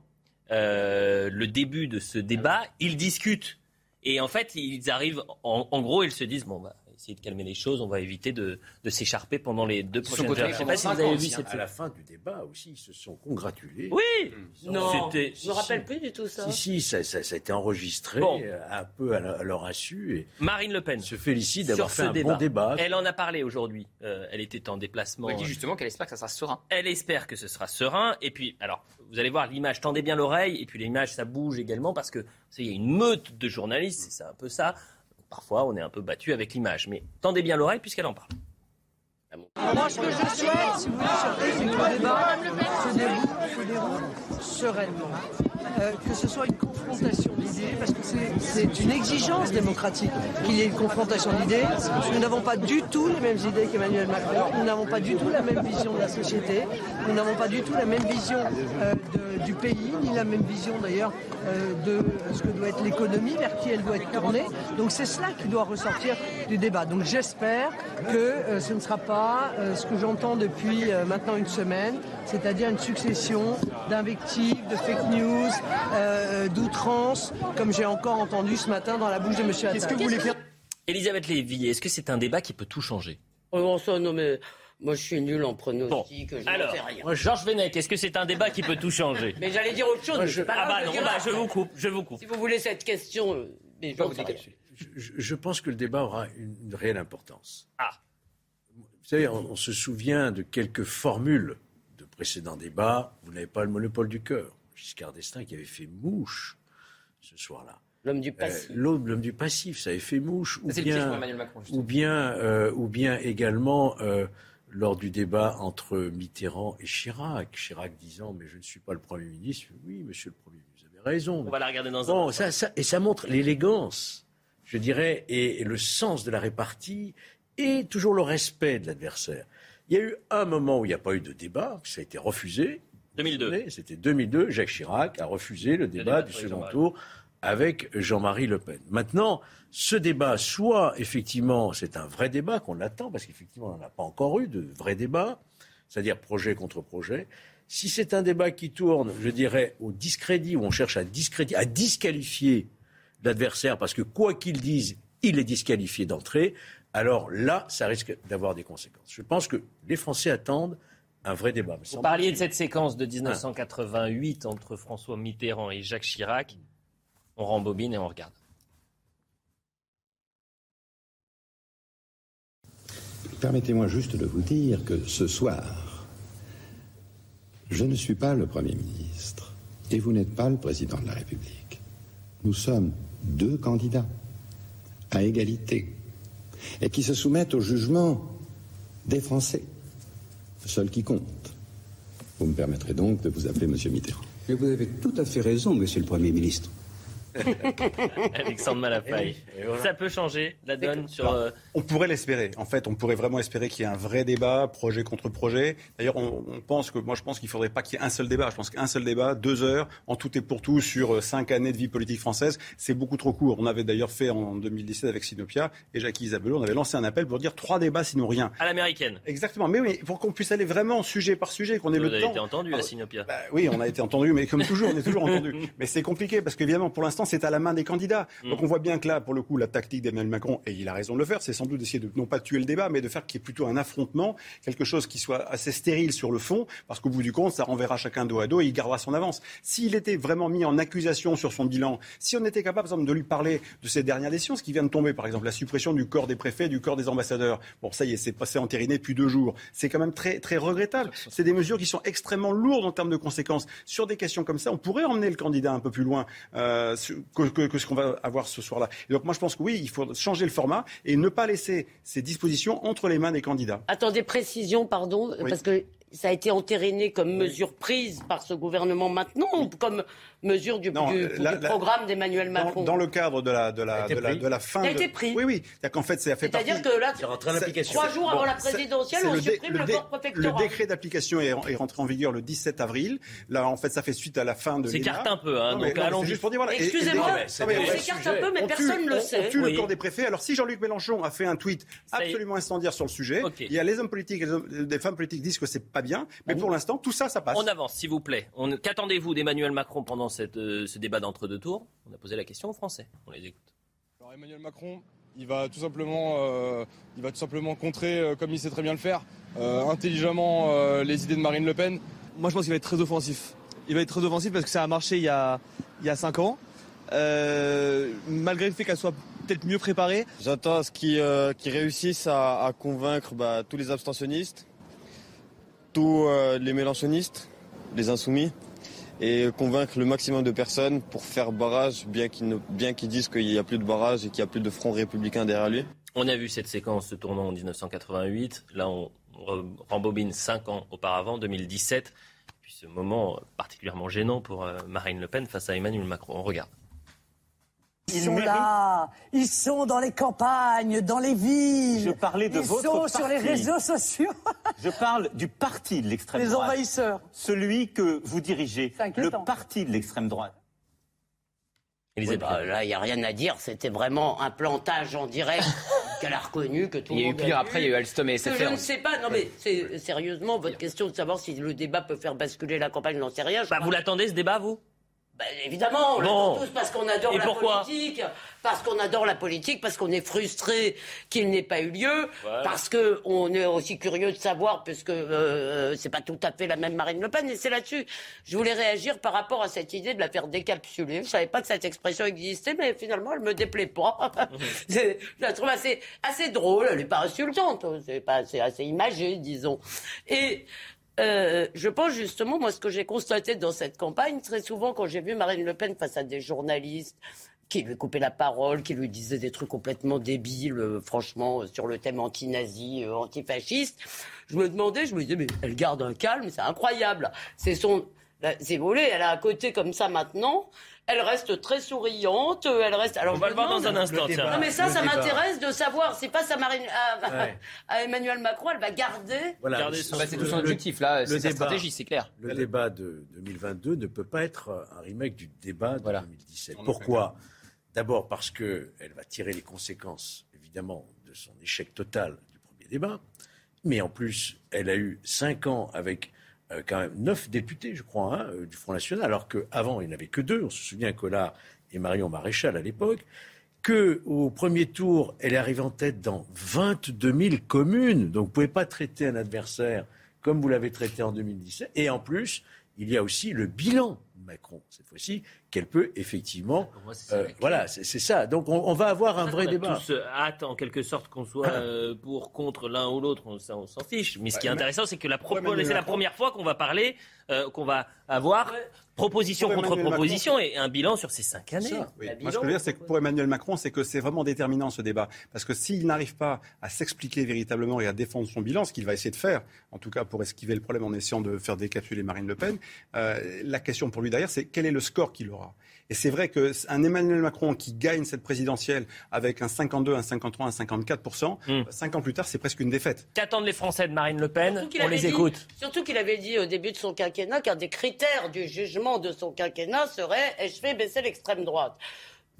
euh, le début de ce débat, ils discutent. Et en fait, ils arrivent, en, en gros, ils se disent, bon, bah, essayer de calmer les choses, on va éviter de, de s'écharper pendant les deux prochaines heures. Je sais pas si vous avez vu hein. cette À la fin du débat aussi, ils se sont congratulés. Oui Non, je me rappelle plus du tout ça. Si, si, ça, ça- ça a été enregistré Bon. euh, un peu à, leur- à leur insu et Marine Le Pen, se félicite d'avoir fait un débat, bon débat. elle en a parlé aujourd'hui. Euh, elle était en déplacement. Elle dit justement qu'elle espère que ça sera serein. Elle espère que ce sera serein. Et puis, alors, vous allez voir l'image, tendez bien l'oreille. Et puis l'image, ça bouge également parce que, vous savez, il y a une meute de journalistes, c'est un peu ça. Parfois, on est un peu battu avec l'image. Mais tendez bien l'oreille puisqu'elle en parle. Moi, ce que je souhaite, si vous voulez, c'est que le débat se déroule sereinement. Euh, que ce soit une confrontation d'idées, parce que c'est- une exigence démocratique qu'il y ait une confrontation d'idées. Nous n'avons pas du tout les mêmes idées qu'Emmanuel Macron, nous n'avons pas du tout la même vision de la société, nous n'avons pas du tout la même vision euh, du pays, ni la même vision d'ailleurs euh, de ce que doit être l'économie, vers qui elle doit être tournée. Donc c'est cela qui doit ressortir du débat. Donc j'espère que ce ne sera pas ce que j'entends depuis maintenant une semaine, c'est-à-dire une succession d'invectives, de fake news, euh, d'outrances, comme j'ai encore entendu ce matin dans la bouche de M. Attal. Qu'est-ce que vous voulez faire Elisabeth Lévy, est-ce que c'est un débat qui peut tout changer Oh, non, ça, non, mais moi, je suis nul en pronostic, je n'en Alors, sais rien. Georges Fenech, est-ce que c'est un débat qui peut tout changer Mais j'allais dire autre chose. Moi, je- pas Ah bah non, bah, je vous coupe, je vous coupe. Si vous voulez cette question, euh, mais rien. Je, je pense que le débat aura une, une réelle importance. Ah. Vous savez, on, on se souvient de quelques formules de précédents débats. Vous n'avez pas le monopole du cœur. Giscard d'Estaing qui avait fait mouche ce soir-là. L'homme du Euh, passif. L'homme l'homme du passif, ça avait fait mouche. Ou le bien, Emmanuel Macron, justement. ou bien, euh, ou bien également euh, lors du débat entre Mitterrand et Chirac. Chirac disant Mais je ne suis pas le Premier ministre. Oui, monsieur le Premier ministre, vous avez raison. On va la regarder dans un Bon, instant. ça, ça- et ça montre l'élégance, je dirais, et, et le sens de la répartie, et toujours le respect de l'adversaire. Il y a eu un moment où il n'y a pas eu de débat, ça a été refusé. 2002. C'était 2002. Jacques Chirac a refusé le débat débat du second tour avec Jean-Marie Le Pen. Maintenant, ce débat, soit effectivement c'est un vrai débat qu'on attend, parce qu'effectivement on n'en a pas encore eu de vrai débat, c'est-à-dire projet contre projet. Si c'est un débat qui tourne, je dirais, au discrédit, où on cherche à discréditer, à disqualifier l'adversaire, parce que quoi qu'il dise, il est disqualifié d'entrée, alors là, ça risque d'avoir des conséquences. Je pense que les Français attendent un vrai débat. Vous parliez de cette séquence de 1988 entre François Mitterrand et Jacques Chirac. On rembobine et on regarde. Permettez-moi juste de vous dire que ce soir, je ne suis pas le Premier ministre et vous n'êtes pas le Président de la République. Nous sommes deux candidats à égalité et qui se soumettent au jugement des Français, seul qui compte. Vous me permettrez donc de vous appeler Monsieur Mitterrand. Mais vous avez tout à fait raison, monsieur le Premier ministre. Alexandre Malafaille. Et voilà. Ça peut changer la donne sur. Euh, On pourrait l'espérer. En fait, on pourrait vraiment espérer qu'il y ait un vrai débat, projet contre projet. D'ailleurs, on, on pense que, moi, je pense qu'il ne faudrait pas qu'il y ait un seul débat. Je pense qu'un seul débat, deux heures, en tout et pour tout, sur euh, cinq années de vie politique française, c'est beaucoup trop court. On avait d'ailleurs fait en 2017 avec Sinopia et Jackie Isabello, on avait lancé un appel pour dire trois débats, sinon rien. à l'américaine. Exactement. Mais oui, pour qu'on puisse aller vraiment sujet par sujet, qu'on ait Vous le avez temps. été entendu à Sinopia. bah oui, on a été entendu, mais comme toujours, on est toujours entendu. Mais c'est compliqué parce qu'évidemment, pour l'instant, c'est à la main des candidats. Mm. Donc on voit bien que là, pour le coup, la tactique d'Emmanuel Macron, et il a raison de le faire, c'est sans doute d'essayer de non pas tuer le débat, mais de faire qu'il y ait plutôt un affrontement, quelque chose qui soit assez stérile sur le fond, parce qu'au bout du compte, ça renverra chacun dos à dos et il gardera son avance. S'il était vraiment mis en accusation sur son bilan, si on était capable, par exemple, de lui parler de ces dernières décisions, ce qui vient de tomber, par exemple, la suppression du corps des préfets, du corps des ambassadeurs, bon, ça y est, c'est passé entériné depuis deux jours. C'est quand même très, très regrettable. C'est des mesures qui sont extrêmement lourdes en termes de conséquences. Sur des questions comme ça, on pourrait emmener le candidat un peu plus loin euh, que, que- que ce qu'on va avoir ce soir-là. Donc moi, je pense que oui, il faut changer le format et ne pas laisser ces dispositions entre les mains des candidats. Attendez, précision, pardon, Oui. parce que ça a été entériné comme mesure prise par ce gouvernement maintenant ou comme mesure du, Non, du- euh, la- du la- programme d'Emmanuel Dans, Macron dans le cadre de la, de la, de la, de la fin. Ça a de- été pris. Oui, oui. C'est-à-dire qu'en fait, ça fait partie. C'est-à-dire que là, C'est rentré en application. trois jours avant Bon, la c'est- présidentielle, on le supprime le, dé- corps protectorat. Le décret d'application est, est rentré en vigueur le 17 avril. Là, en fait, ça fait suite à la fin de. On s'écarte un peu, hein, Non, mais- donc allons juste pour dire voilà. Excusez-moi, s'écarte un peu, mais personne ne le sait. On tue le corps des préfets. Alors, si Jean-Luc Mélenchon a fait un tweet absolument incendiaire sur le sujet, il y a les hommes politiques et les, hommes- les femmes politiques disent que c'est pas bien, mais pour l'instant, tout ça, ça passe. On avance, s'il vous plaît. On- Qu'attendez-vous d'Emmanuel Macron pendant cette, euh, ce débat d'entre-deux tours? On a posé la question aux Français. On les écoute. Alors Emmanuel Macron, il va tout simplement, euh, il va tout simplement contrer, euh, comme il sait très bien le faire, euh, intelligemment euh, les idées de Marine Le Pen. Moi, je pense qu'il va être très offensif. Il va être très offensif parce que ça a marché il y a, il y a 5 ans. Euh, malgré le fait qu'elle soit peut-être mieux préparée. J'attends à ce euh, réussissent à, à convaincre bah, tous les abstentionnistes, tous euh, les mélanchonistes, les insoumis, et convaincre le maximum de personnes pour faire barrage, bien qu'ils disent qu'il n'y a plus de barrage et qu'il n'y a plus de front républicain derrière lui. On a vu cette séquence se tournant en 1988. Là, on re- rembobine cinq ans auparavant, 2017. puis ce moment particulièrement gênant pour euh, Marine Le Pen face à Emmanuel Macron. On regarde. Ils sont là, ils sont dans les campagnes, dans les villes. Je parlais de ils votre sont parti. sur les réseaux sociaux. Je parle du parti de l'extrême Les droite. envahisseurs. Celui que vous dirigez. Le parti de l'extrême droite. Oui, bah, là, il n'y a rien à dire. C'était vraiment un plantage en direct qu'elle a reconnu, que tout Il y a eu pire a après, il y a eu Alstom et SFR. Je ne sais pas. Non, mais c'est sérieusement votre question de savoir si le débat peut faire basculer la campagne, j'en sais rien. Je Bah, vous l'attendez ce débat, vous? Bah, évidemment, on Bon. tous parce qu'on adore Et la politique, parce qu'on adore la politique, parce qu'on est frustré qu'il n'ait pas eu lieu, Voilà. parce que on est aussi curieux de savoir, puisque euh, c'est pas tout à fait la même Marine Le Pen, et c'est là-dessus. Je voulais réagir par rapport à cette idée de la faire décapsuler. Je savais pas que cette expression existait, mais finalement, elle me déplaît pas. Je la trouve assez, assez drôle, elle est pas insultante, c'est pas, c'est assez imagé, disons. Et euh, je pense justement, moi, ce que j'ai constaté dans cette campagne, très souvent, quand j'ai vu Marine Le Pen face à des journalistes qui lui coupaient la parole, qui lui disaient des trucs complètement débiles, euh, franchement, euh, sur le thème anti-nazi, euh, antifasciste, je me demandais, je me disais, mais elle garde un calme, c'est incroyable. C'est son, là, c'est volé, elle a un côté comme ça maintenant. Elle reste très souriante, euh, elle reste. Alors On va le voir dans un instant, débat. Non mais ça, ça m'intéresse de savoir. C'est pas à Marine, à, Ouais. à Emmanuel Macron, elle va garder. Voilà. Bah, c'est tout son objectif, là, c'est le sa débat- stratégie, c'est clair. Le débat de 2022 ne peut pas être un remake du débat de Voilà. 2017. En Pourquoi? D'abord parce qu'elle va tirer les conséquences, évidemment, de son échec total du premier débat. Mais en plus, elle a eu cinq ans avec euh, quand même neuf députés, je crois, hein, euh, du Front National, alors qu'avant, il n'y en avait que deux. On se souvient que et Marion Maréchal à l'époque. Que au premier tour, elle est arrivée en tête dans 22 000 communes. Donc, vous ne pouvez pas traiter un adversaire comme vous l'avez traité en 2017. Et en plus, il y a aussi le bilan Macron, cette fois-ci, qu'elle peut effectivement. Pour moi, c'est ça euh, voilà, c'est c'est ça. Donc, on, on va avoir un vrai On a débat. tous euh, hâte, en quelque sorte, qu'on soit euh, pour, contre l'un ou l'autre, on, ça, on s'en fiche. Mais ce qui est intéressant, c'est que la pro- Ouais, c'est la première fois qu'on va parler, euh, qu'on va avoir proposition Pour contre Emmanuel proposition et un bilan sur ces cinq années. Oui. Moi, ce que je veux dire, c'est que pour Emmanuel Macron, c'est que c'est vraiment déterminant ce débat. Parce que s'il n'arrive pas à s'expliquer véritablement et à défendre son bilan, ce qu'il va essayer de faire, en tout cas pour esquiver le problème en essayant de faire décapsuler Marine Le Pen, euh, la question pour lui derrière, c'est quel est le score qu'il aura? Et c'est vrai qu'un Emmanuel Macron qui gagne cette présidentielle avec un 52, un 53, un 54% Hmm. cinq ans plus tard, c'est presque une défaite. Qu'attendent les Français de Marine Le Pen Surtout qu'il On avait les dit- écoute. Surtout qu'il avait dit au début de son quinquennat qu'un des critères du jugement de son quinquennat serait ai-je fait baisser l'extrême droite?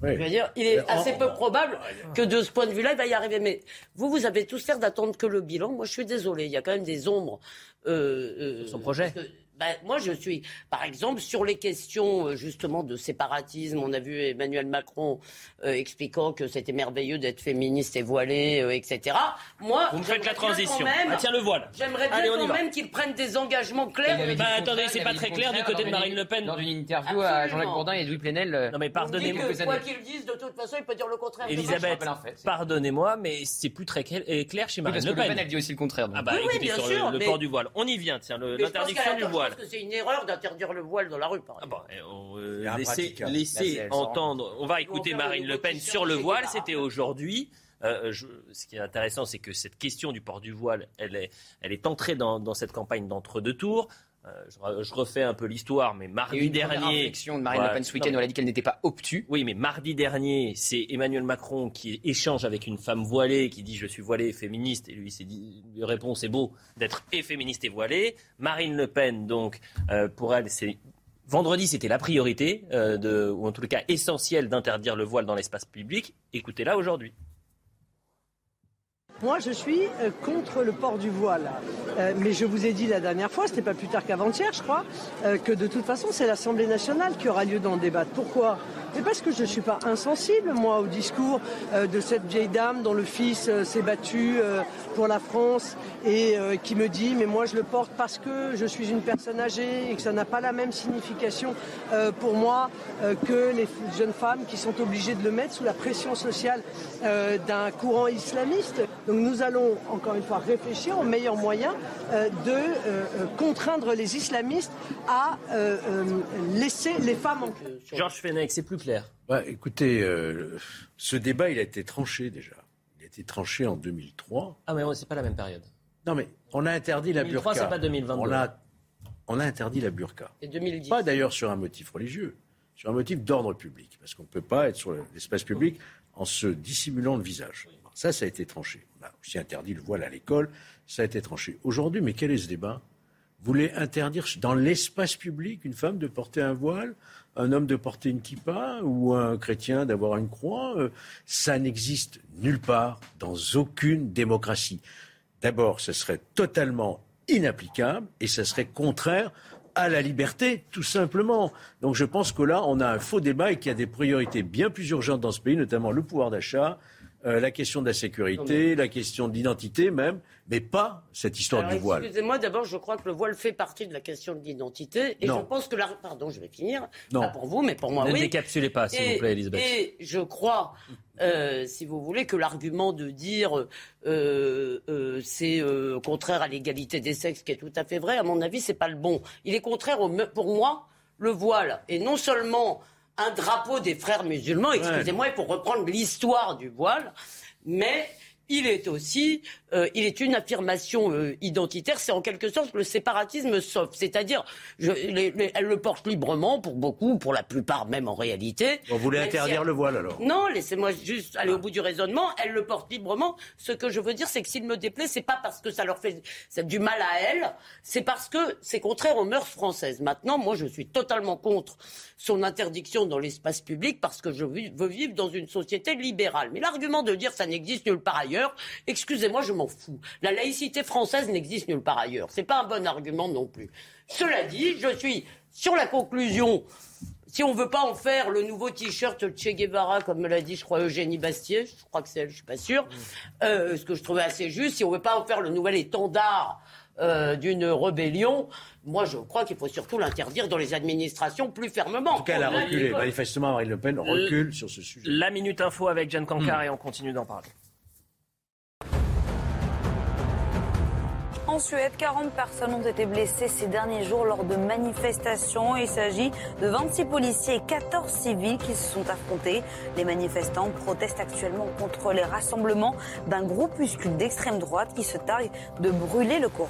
Oui. Je veux dire, il est Mais assez peu probable que de ce point de vue-là, il va y arriver. Mais vous, vous avez tous l'air d'attendre que le bilan. Moi, je suis désolé, il y a quand même des ombres. Euh, euh, Son projet. Parce bah, moi, je suis, par exemple, sur les questions euh, justement de séparatisme. On a vu Emmanuel Macron euh, expliquant que c'était merveilleux d'être féministe et voilé, euh, etc. Moi, Vous me faites la transition. même- Ah, tiens, le voile. J'aimerais bien Allez, on quand va. même qu'ils prennent des engagements clairs. Bah, attendez, c'est pas très clair du côté de Marine Le Pen. Lors d'une interview à. Jean-Jacques Bourdin et Louis Plenel. euh, Non mais pardonnez-moi. quoi qu'ils disent, de toute façon, il peut dire le contraire. Elisabeth, pardonnez-moi, mais c'est plus très clair chez Oui, Marine parce que Le Le Pen, Pen. elle dit aussi le contraire. donc. Ah bah Oui, oui, écoutez, bien sur sûr, le, port du voile. On y vient, tiens, l'interdiction du voile. Pense que c'est une erreur d'interdire le voile dans la rue, par Ah bon, on, euh, laissez, laissez entendre. On va écouter Marine Le Pen sur le voile. C'était aujourd'hui. Euh, je- ce qui est intéressant, c'est que cette question du port du voile, elle est, elle est entrée dans, dans cette campagne d'entre-deux tours. Euh, je, re- je refais un peu l'histoire, mais mardi une première dernier. réflexion de Marine Le. Pen ce week-end elle a dit qu'elle n'était pas obtue. Oui, mais mardi dernier, c'est Emmanuel Macron qui échange avec une femme voilée qui dit je suis voilée et féministe et lui s'est dit lui répond c'est beau d'être et féministe et voilée. Marine Le Pen donc euh, pour elle c'est vendredi c'était la priorité euh, de ou en tout cas essentiel d'interdire le voile dans l'espace public. Écoutez-la aujourd'hui. Moi, je suis euh, contre le port du voile. Euh, mais je vous ai dit la dernière fois, c'était pas plus tard qu'avant-hier, je crois, euh, que de toute façon, c'est l'Assemblée nationale qui aura lieu d'en débattre. Pourquoi? Mais parce que je ne suis pas insensible, moi, au discours de cette vieille dame dont le fils s'est battu pour la France et qui me dit, mais moi, je le porte parce que je suis une personne âgée et que ça n'a pas la même signification pour moi que les jeunes femmes qui sont obligées de le mettre sous la pression sociale d'un courant islamiste. Nous allons encore une fois réfléchir aux meilleurs moyens euh, de euh, euh, contraindre les islamistes à laisser les femmes en Georges Fenech, c'est plus clair. Bah, écoutez, euh, ce débat, il a été tranché déjà. Il a été tranché en 2003. Ah mais c'est pas la même période. Non, mais on a interdit la 2003, burqa. c'est pas 2022. On a... on a interdit la burqa. Et 2010. Pas d'ailleurs sur un motif religieux, sur un motif d'ordre public, parce qu'on ne peut pas être sur l'espace public en se dissimulant le visage. Ça, ça a été tranché. On a aussi interdit le voile à l'école, ça a été tranché. Aujourd'hui, mais quel est ce débat? Vous voulez interdire dans l'espace public une femme de porter un voile, un homme de porter une kippa ou un chrétien d'avoir une croix? Euh, Ça n'existe nulle part dans aucune démocratie. D'abord, ce serait totalement inapplicable et ce serait contraire à la liberté, tout simplement. Donc je pense que là, on a un faux débat et qu'il y a des priorités bien plus urgentes dans ce pays, notamment le pouvoir d'achat, euh, la question de la sécurité, la question de l'identité même, mais pas cette histoire Alors, du voile. Excusez-moi, d'abord, je crois que le voile fait partie de la question de l'identité. Et Non. je pense que la. Pardon, je vais finir. Non. Pas pour vous, mais pour moi, Ne oui. décapsulez pas, s'il Et- vous plaît, Elisabeth. Et je crois, euh, si vous voulez, que l'argument de dire euh, euh, c'est euh, contraire à l'égalité des sexes, qui est tout à fait vrai, à mon avis, c'est pas le bon. Il est contraire, au, pour moi, le voile. Et non seulement un drapeau des frères musulmans, excusez-moi, il faut reprendre l'histoire du voile, mais il est aussi, euh, il est une affirmation euh, identitaire. C'est en quelque sorte le séparatisme soft, c'est-à-dire, elle le porte librement pour beaucoup, pour la plupart même en réalité. On voulait si interdire elle- le voile alors? non, laissez-moi juste aller au bout du raisonnement. Elle le porte librement. Ce que je veux dire, c'est que s'il me déplaît, c'est pas parce que ça leur fait du mal à elle, c'est parce que c'est contraire aux mœurs françaises. Maintenant, moi, je suis totalement contre son interdiction dans l'espace public parce que je veux vivre dans une société libérale. Mais l'argument de dire ça n'existe nulle part ailleurs, excusez-moi, je m'en fous. La laïcité française n'existe nulle part ailleurs. C'est pas un bon argument non plus. Cela dit, je suis sur la conclusion si on veut pas en faire le nouveau t-shirt Che Guevara, comme me l'a dit, je crois, Eugénie Bastier, je crois que c'est elle, je suis pas sûre, euh, ce que je trouvais assez juste, si on veut pas en faire le nouvel étendard euh, d'une rébellion, moi je crois qu'il faut surtout l'interdire dans les administrations plus fermement. En tout cas, elle a reculé. Manifestement, Marine Le Pen recule sur ce sujet. La Minute Info avec Jeanne Cancard et on continue d'en parler. En Suède, 40 personnes ont été blessées ces derniers jours lors de manifestations. Il s'agit de 26 policiers et 14 civils qui se sont affrontés. Les manifestants protestent actuellement contre les rassemblements d'un groupuscule d'extrême droite qui se targue de brûler le Coran.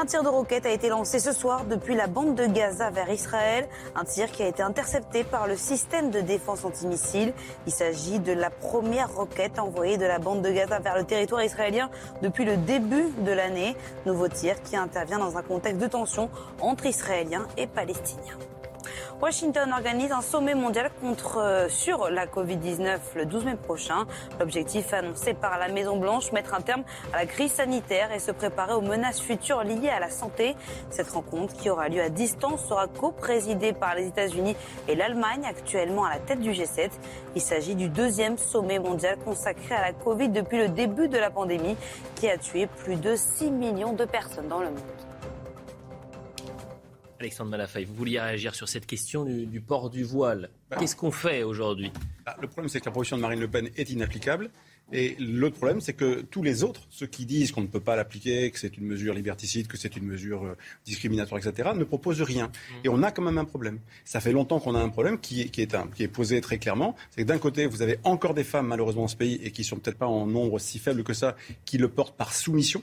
Un tir de roquette a été lancé ce soir depuis la bande de Gaza vers Israël. Un tir qui a été intercepté par le système de défense antimissile. Il s'agit de la première roquette envoyée de la bande de Gaza vers le territoire israélien depuis le début de l'année. Nouveau tir qui intervient dans un contexte de tension entre Israéliens et Palestiniens. Washington organise un sommet mondial contre, euh, sur la Covid-19 le 12 mai prochain. L'objectif annoncé par la Maison-Blanche, mettre un terme à la crise sanitaire et se préparer aux menaces futures liées à la santé. Cette rencontre, qui aura lieu à distance, sera co-présidée par les États-Unis et l'Allemagne, actuellement à la tête du G7. Il s'agit du deuxième sommet mondial consacré à la Covid depuis le début de la pandémie, qui a tué plus de 6 millions de personnes dans le monde. Alexandre Malafaille, vous vouliez réagir sur cette question du, du port du voile. Qu'est-ce qu'on fait aujourd'hui? Bah, Le problème, c'est que la proposition de Marine Le Pen est inapplicable. Et l'autre problème, c'est que tous les autres, ceux qui disent qu'on ne peut pas l'appliquer, que c'est une mesure liberticide, que c'est une mesure euh, discriminatoire, etc., ne proposent rien. Et on a quand même un problème. Ça fait longtemps qu'on a un problème qui est, qui est, un- qui est posé très clairement. C'est que d'un côté, vous avez encore des femmes, malheureusement, dans ce pays, et qui sont peut-être pas en nombre si faible que ça, qui le portent par soumission.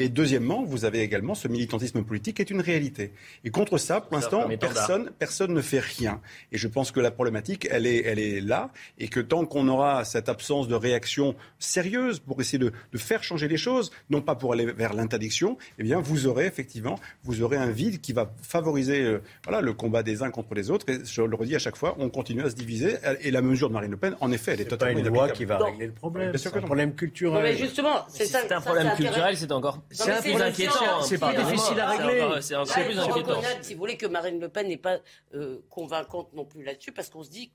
Et deuxièmement, vous avez également ce militantisme politique qui est une réalité. Et contre ça, pour l'instant, personne, personne ne fait rien. Et je pense que la problématique, elle est, elle est là. Et que tant qu'on aura cette absence de réaction sérieuse pour essayer de, de faire changer les choses, non pas pour aller vers l'interdiction, eh bien, vous aurez effectivement, vous aurez un vide qui va favoriser euh, voilà, le combat des uns contre les autres. Et je le redis à chaque fois, on continue à se diviser. Et la mesure de Marine Le Pen, en effet, elle est, pas totalement une loi qui va Non. régler le problème. C'est un non. problème Non, culturel. mais justement, c'est Si ça. c'est un ça, problème c'est culturel, c'est encore Non, c'est un le inquiétant. c'est pas difficile à régler. C'est plus inquiétant. si vous voulez, que Marine Le Pen n'est pas euh, convaincante non plus là-dessus, parce qu'on se dit,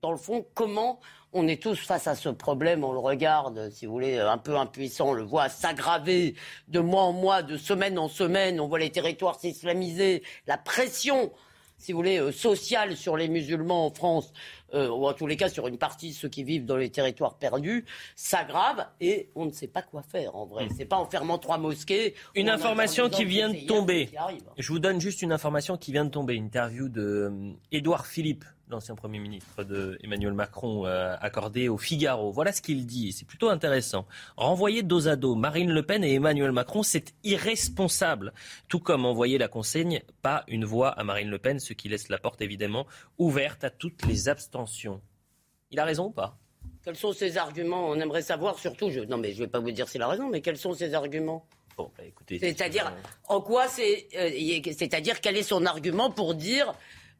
dans le fond, comment on est tous face à ce problème, on le regarde, si vous voulez, un peu impuissant, on le voit s'aggraver de mois en mois, de semaine en semaine, on voit les territoires s'islamiser, la pression si vous voulez, euh, sociale sur les musulmans en France euh, ou en tous les cas sur une partie de ceux qui vivent dans les territoires perdus, s'aggrave et on ne sait pas quoi faire en vrai. C'est pas en fermant trois mosquées. Hmm. Une information qui vient de tomber. qui. Je vous donne juste une information qui vient de tomber. Une interview de euh, Édouard Philippe, l'ancien Premier ministre de Emmanuel Macron, euh, accordée au Figaro. Voilà ce qu'il dit. C'est plutôt intéressant. Renvoyer dos à dos Marine Le Pen et Emmanuel Macron, c'est irresponsable. Tout comme envoyer la consigne, pas une voix à Marine Le Pen, ce qui laisse la porte évidemment ouverte à toutes les abstentions. Il a raison ou pas? Quels sont ses arguments? On aimerait savoir surtout. Je... Non mais je vais pas vous dire s'il a raison, mais quels sont ses arguments? Bon, bah, écoutez. C'est-à-dire, en quoi c'est, euh, c'est-à-dire quel est son argument pour dire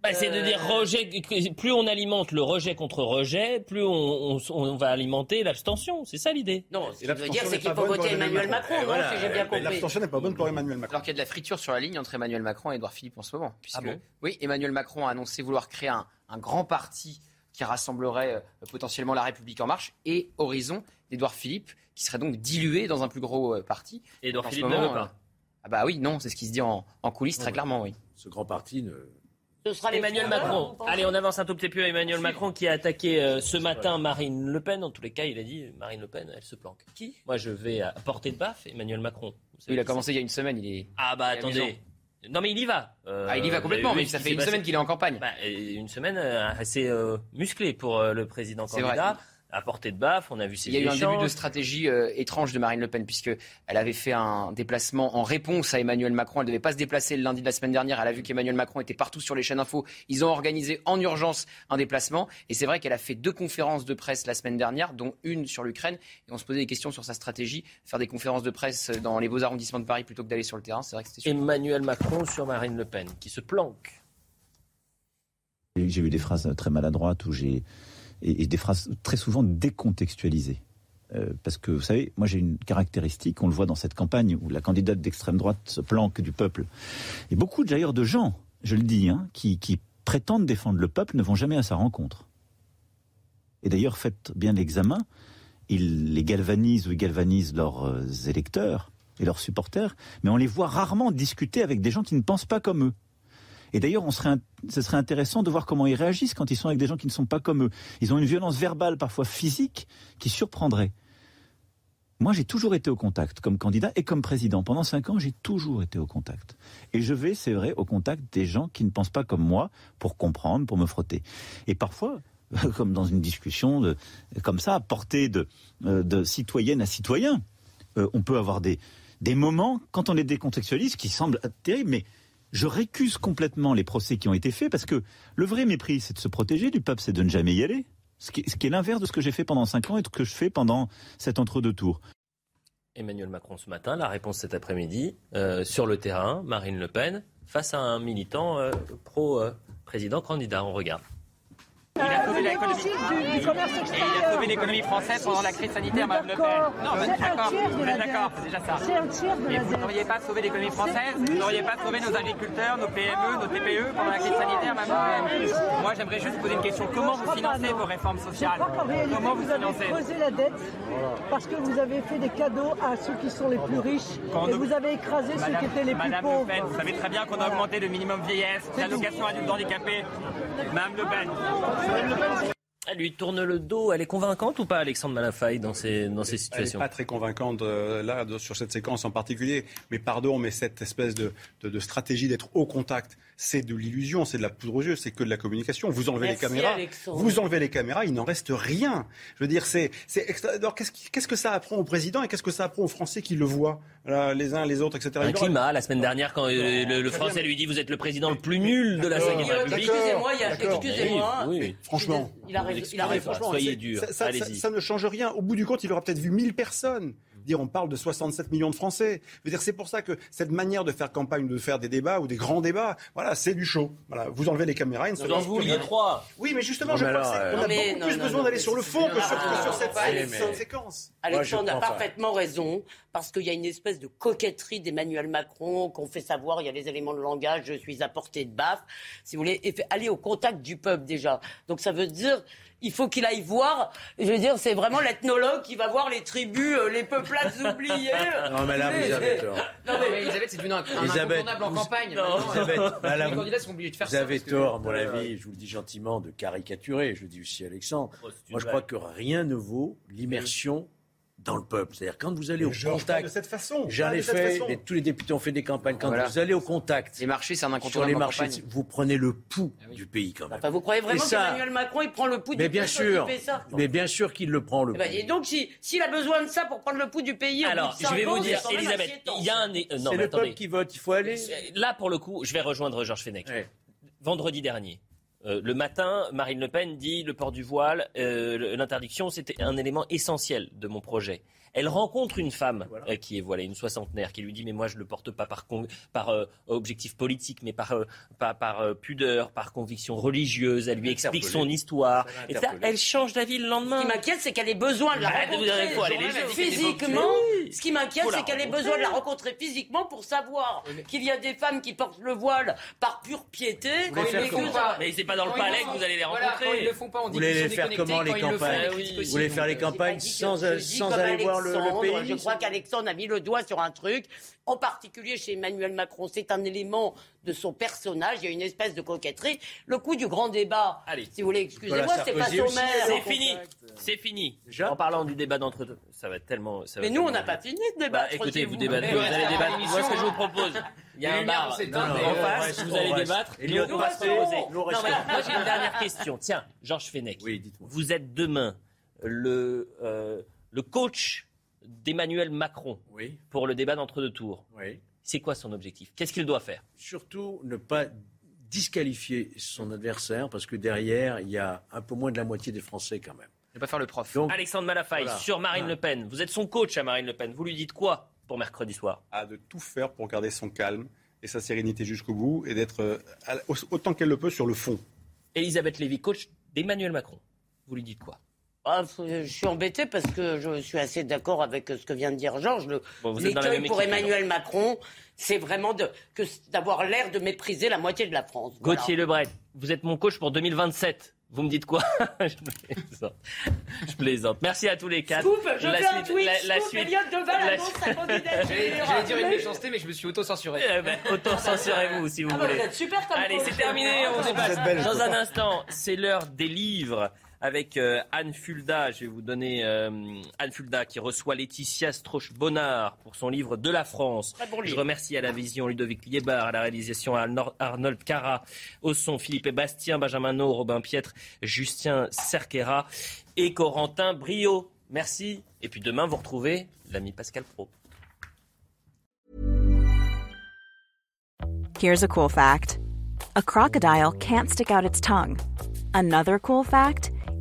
Bah, c'est de dire Euh, rejet. Plus on alimente le rejet contre rejet, plus on, on- on va alimenter l'abstention. C'est ça l'idée. Non, ce Et qu'il veut dire, l'abstention c'est qu'il faut voter Emmanuel Macron, Voilà. Si j'ai bien compris. L'abstention n'est pas bonne pour Emmanuel Macron. Alors qu'il y a de la friture sur la ligne entre Emmanuel Macron et Édouard Philippe en ce moment. Puisque, Ah bon? oui, Emmanuel Macron a annoncé vouloir créer un, un grand parti qui rassemblerait euh, potentiellement La République En Marche et Horizon d'Édouard Philippe, qui serait donc dilué dans un plus gros euh, parti. Ce Philippe ne veut pas. euh, Ah bah oui, non, c'est ce qui se dit en, en coulisses très clairement, oui. Ce grand parti ne. Ce sera Emmanuel Macron. Allez, on avance un tout petit peu. Emmanuel Macron qui a attaqué euh, ce matin Marine Le Pen. En tous les cas, il a dit Marine Le Pen, elle se planque. Qui? Moi, je vais à portée de baffe. Emmanuel Macron. Vous savez Il a qui commencé il y a une semaine, il est. Ah bah il est amusant. attendez. Non mais il y va. Euh, Ah, il y va complètement, vous avez mais ça fait une semaine qu'il est en campagne. Bah, une semaine euh, assez euh, musclée pour euh, le président candidat. À portée de baffe, on a vu ses Il y a eu un début de stratégie euh, étrange de Marine Le Pen, puisque elle avait fait un déplacement en réponse à Emmanuel Macron. Elle ne devait pas se déplacer le lundi de la semaine dernière. Elle a vu qu'Emmanuel Macron était partout sur les chaînes info. Ils ont organisé en urgence un déplacement. Et c'est vrai qu'elle a fait deux conférences de presse la semaine dernière, dont une sur l'Ukraine. Et on se posait des questions sur sa stratégie. Faire des conférences de presse dans les beaux arrondissements de Paris plutôt que d'aller sur le terrain. C'est vrai que c'était Emmanuel Macron sur Marine Le Pen, qui se planque. J'ai j'ai eu des phrases très maladroites où j'ai et, des phrases très souvent décontextualisées. Euh, parce que vous savez, moi j'ai une caractéristique, on le voit dans cette campagne où la candidate d'extrême droite se planque du peuple. Et beaucoup d'ailleurs de gens, je le dis, hein, qui, prétendent défendre le peuple ne vont jamais à sa rencontre. Et d'ailleurs, faites bien l'examen, ils les galvanisent ou galvanisent leurs euh, électeurs et leurs supporters, mais on les voit rarement discuter avec des gens qui ne pensent pas comme eux. Et d'ailleurs, ce serait intéressant de voir comment ils réagissent quand ils sont avec des gens qui ne sont pas comme eux. Ils ont une violence verbale, parfois physique, qui surprendrait. Moi, j'ai toujours été au contact comme candidat et comme président. Pendant cinq ans, j'ai toujours été au contact. Et je vais, c'est vrai, au contact des gens qui ne pensent pas comme moi pour comprendre, pour me frotter. Et parfois, comme dans une discussion comme ça, à portée de, euh, de citoyenne à citoyen, euh, on peut avoir des, des moments, quand on les décontextualise, qui semblent terribles, mais je récuse complètement les procès qui ont été faits parce que le vrai mépris, c'est de se protéger du peuple, c'est de ne jamais y aller. Ce qui, est l'inverse de ce que j'ai fait pendant cinq ans et de ce que je fais pendant cet entre-deux tours. Emmanuel Macron ce matin, la réponse cet après-midi, euh, sur le terrain, Marine Le Pen, face à un militant euh, pro-président candidat. On regarde. Il a sauvé l'économie. du, du commerce Et il a extérieur. sauvé l'économie française pendant la crise sanitaire, Mme Le Pen. D'accord. Non, vous êtes d'accord. Vous êtes d'accord, c'est déjà ça. C'est un tiers de Et la vous n'auriez pas sauvé l'économie française Vous n'auriez pas sauvé nos agriculteurs, nos PME, nos TPE pendant la crise sanitaire, Mme Le Pen Moi, j'aimerais juste poser une question. Comment vous financez vos réformes sociales Comment vous vous avez financez creusé la dette parce que vous avez fait des cadeaux à ceux qui sont les plus riches et vous avez écrasé ceux qui Madame, étaient les plus Madame pauvres. Le Pen, vous savez très bien qu'on a augmenté le minimum vieillesse, l'allocation adulte handicapé. Madame Le Pen. Elle lui tourne le dos. Elle est convaincante ou pas, Alexandre Malafaille, dans ces, dans ces Elle n'est situations pas très convaincante euh, là sur cette séquence en particulier. Mais pardon, mais cette espèce de, de- de stratégie d'être au contact, c'est de l'illusion, c'est de la poudre aux yeux, c'est que de la communication. Vous enlevez Merci, les caméras, Alexandre. vous enlevez les caméras, il n'en reste rien. Je veux dire, c'est, c'est extra- Alors qu'est-ce, que ça apprend au président et qu'est-ce que ça apprend aux Français qui le voient, Là, les uns les autres, etc. Un climat, la semaine dernière, quand euh, le, Français bien. lui dit Vous êtes le président le plus nul de la D'accord. 5 République. Excusez-moi, excusez-moi. Oui, oui. Franchement. Il a. Il. Franchement, soyez c'est- dur. Ça, ça- ça- Allez-y. ça ne change rien. Au bout du compte, il aura peut-être vu 1000 personnes. Dire, on parle de 67 millions de Français. Je veux dire, c'est pour ça que cette manière de faire campagne, de faire des débats ou des grands débats, voilà, c'est du show. Voilà, vous enlevez les caméras, il ne se Vous en vouliez trois. Oui, mais justement, Non, je mais crois alors, qu'on euh, a Mais beaucoup non, plus non, besoin d'aller sur le fond que sur, que sur Ah, cette, séquence. Alexandre a parfaitement raison, parce qu'il y a une espèce de coquetterie d'Emmanuel Macron qu'on fait savoir, il y a les éléments de langage, je suis à portée de baffe, si vous voulez, et fait aller au contact du peuple déjà. Donc ça veut dire, il faut qu'il aille voir. Je veux dire, c'est vraiment l'ethnologue qui va voir les tribus, euh, les peuplades oubliées. Non, mais là, vous avez tort. Non, mais- Elisabeth, c'est devenu un, un Elisabeth, incontournable en vous- campagne. Non, Elisabeth, là, là, les vous- candidats sont obligés de faire Vous ça. avez tort, à mon avis, je vous le dis gentiment, de caricaturer. Je le dis aussi à Alexandre. Moi, je crois que rien ne vaut l'immersion dans le peuple. C'est-à-dire, quand vous allez au contact. de cette façon. J'en ai fait, façon. et tous les députés ont fait des campagnes. Quand Voilà. vous allez au contact. Les marchés, c'est un Sur incontournable les en marchés, campagne. vous prenez le pouls du pays quand même. Enfin, vous croyez vraiment qu'Emmanuel Macron, il prend le pouls Mais du bien pays sûr, fait ça? mais bien sûr qu'il le prend le Eh ben, pouls. et donc, si- s'il a besoin de ça pour prendre le pouls du pays, au Alors, bout de je vais vous dire, Elisabeth, il y a un. euh, non, C'est le attendez. peuple qui vote, il faut aller. Là, pour le coup, je vais rejoindre Georges Fenech. Vendredi dernier, euh, le matin, Marine Le Pen dit le port du voile, euh, l'interdiction, c'était un élément essentiel de mon projet. Elle rencontre une femme euh, qui est voilà une soixantenaire qui lui dit mais moi je le porte pas par con- par euh, objectif politique mais par euh, par, euh, pudeur par conviction religieuse elle lui explique son histoire Ça l'a et ça, interpellé. elle change d'avis le lendemain Ce qui m'inquiète, c'est qu'elle ait besoin de la rencontrer dire, faut aller les jours. physiquement. Oui. Ce qui m'inquiète, c'est qu'elle ait besoin de la rencontrer physiquement pour savoir qu'il y a des femmes qui portent le voile par pure piété. Vous mais que ça- Mais c'est pas dans le palais que vous allez les voilà, rencontrer. quand ils le font pas, on Vous voulez faire comment les campagnes que Vous voulez faire les campagnes sans, aller voir le, le Alexandre, pays Je crois qu'Alexandre a mis le doigt sur un truc, en particulier chez Emmanuel Macron. C'est un élément de son personnage. Il y a une espèce de coquetterie. Le coup du grand débat, si vous voulez, excusez-moi, c'est pas sommaire. C'est fini, c'est fini. En parlant du débat d'entre deux, ça va tellement. ça va Mais nous, on tellement n'a pas fini de débattre. Bah, écoutez, vous débattez, vous allez débattre. Moi, ce que je vous propose, il y a un bar vous allez débattre. Et Nous, on va moi, j'ai une dernière question. Tiens, Georges Fenech. Vous êtes demain le, euh, le coach d'Emmanuel Macron pour le débat d'entre deux tours. Oui. C'est quoi son objectif? Qu'est-ce qu'il doit faire? Surtout ne pas disqualifier son adversaire parce que derrière, il y a un peu moins de la moitié des Français quand même. Ne pas faire le prof. Donc, Alexandre Malafaille, Voilà. sur Marine Voilà. Le Pen. Vous êtes son coach à Marine Le Pen. Vous lui dites quoi pour mercredi soir? A de tout faire pour garder son calme et sa sérénité jusqu'au bout et d'être euh, autant qu'elle le peut sur le fond. Elisabeth Lévy, coach d'Emmanuel Macron. Vous lui dites quoi? Ah, je suis embêté parce que je suis assez d'accord avec ce que vient de dire Georges. Le- Bon, vous êtes dans la L'écueil même pour équipe, Emmanuel Macron, c'est vraiment d'avoir l'air de mépriser la moitié de la France. Voilà. Gauthier Lebret, vous êtes mon coach pour 2027. Vous me dites quoi? Je, plaisante. je plaisante. Merci à tous les quatre. Scoop, je La fais un suite- tweet, la- la scoop, suite- Elliot Deval la- annonce sa candidature. J'allais j'allais dire une méchanceté, mais je me suis auto-censuré. Eh ben, auto-censurez-vous si vous Ah bah, vous êtes super comme Allez, c'est terminé. On Vous dépasse. êtes belle, Dans un instant, c'est l'heure des livres avec euh, Anne Fulda. Je vais vous donner euh, Anne Fulda qui reçoit Laetitia Strauch-Bonnard pour son livre De la France. Bon Je remercie à la vision Ludovic Liébar, à la réalisation Arno- Arnold Cara, au son Philippe et Bastien, Benjamin No, Robin Pietre, Justin Cerquera et Corentin Brio. Merci. Et puis demain, vous retrouvez l'ami Pascal Pro. Here's a cool fact a crocodile can't stick out its tongue. Another cool fact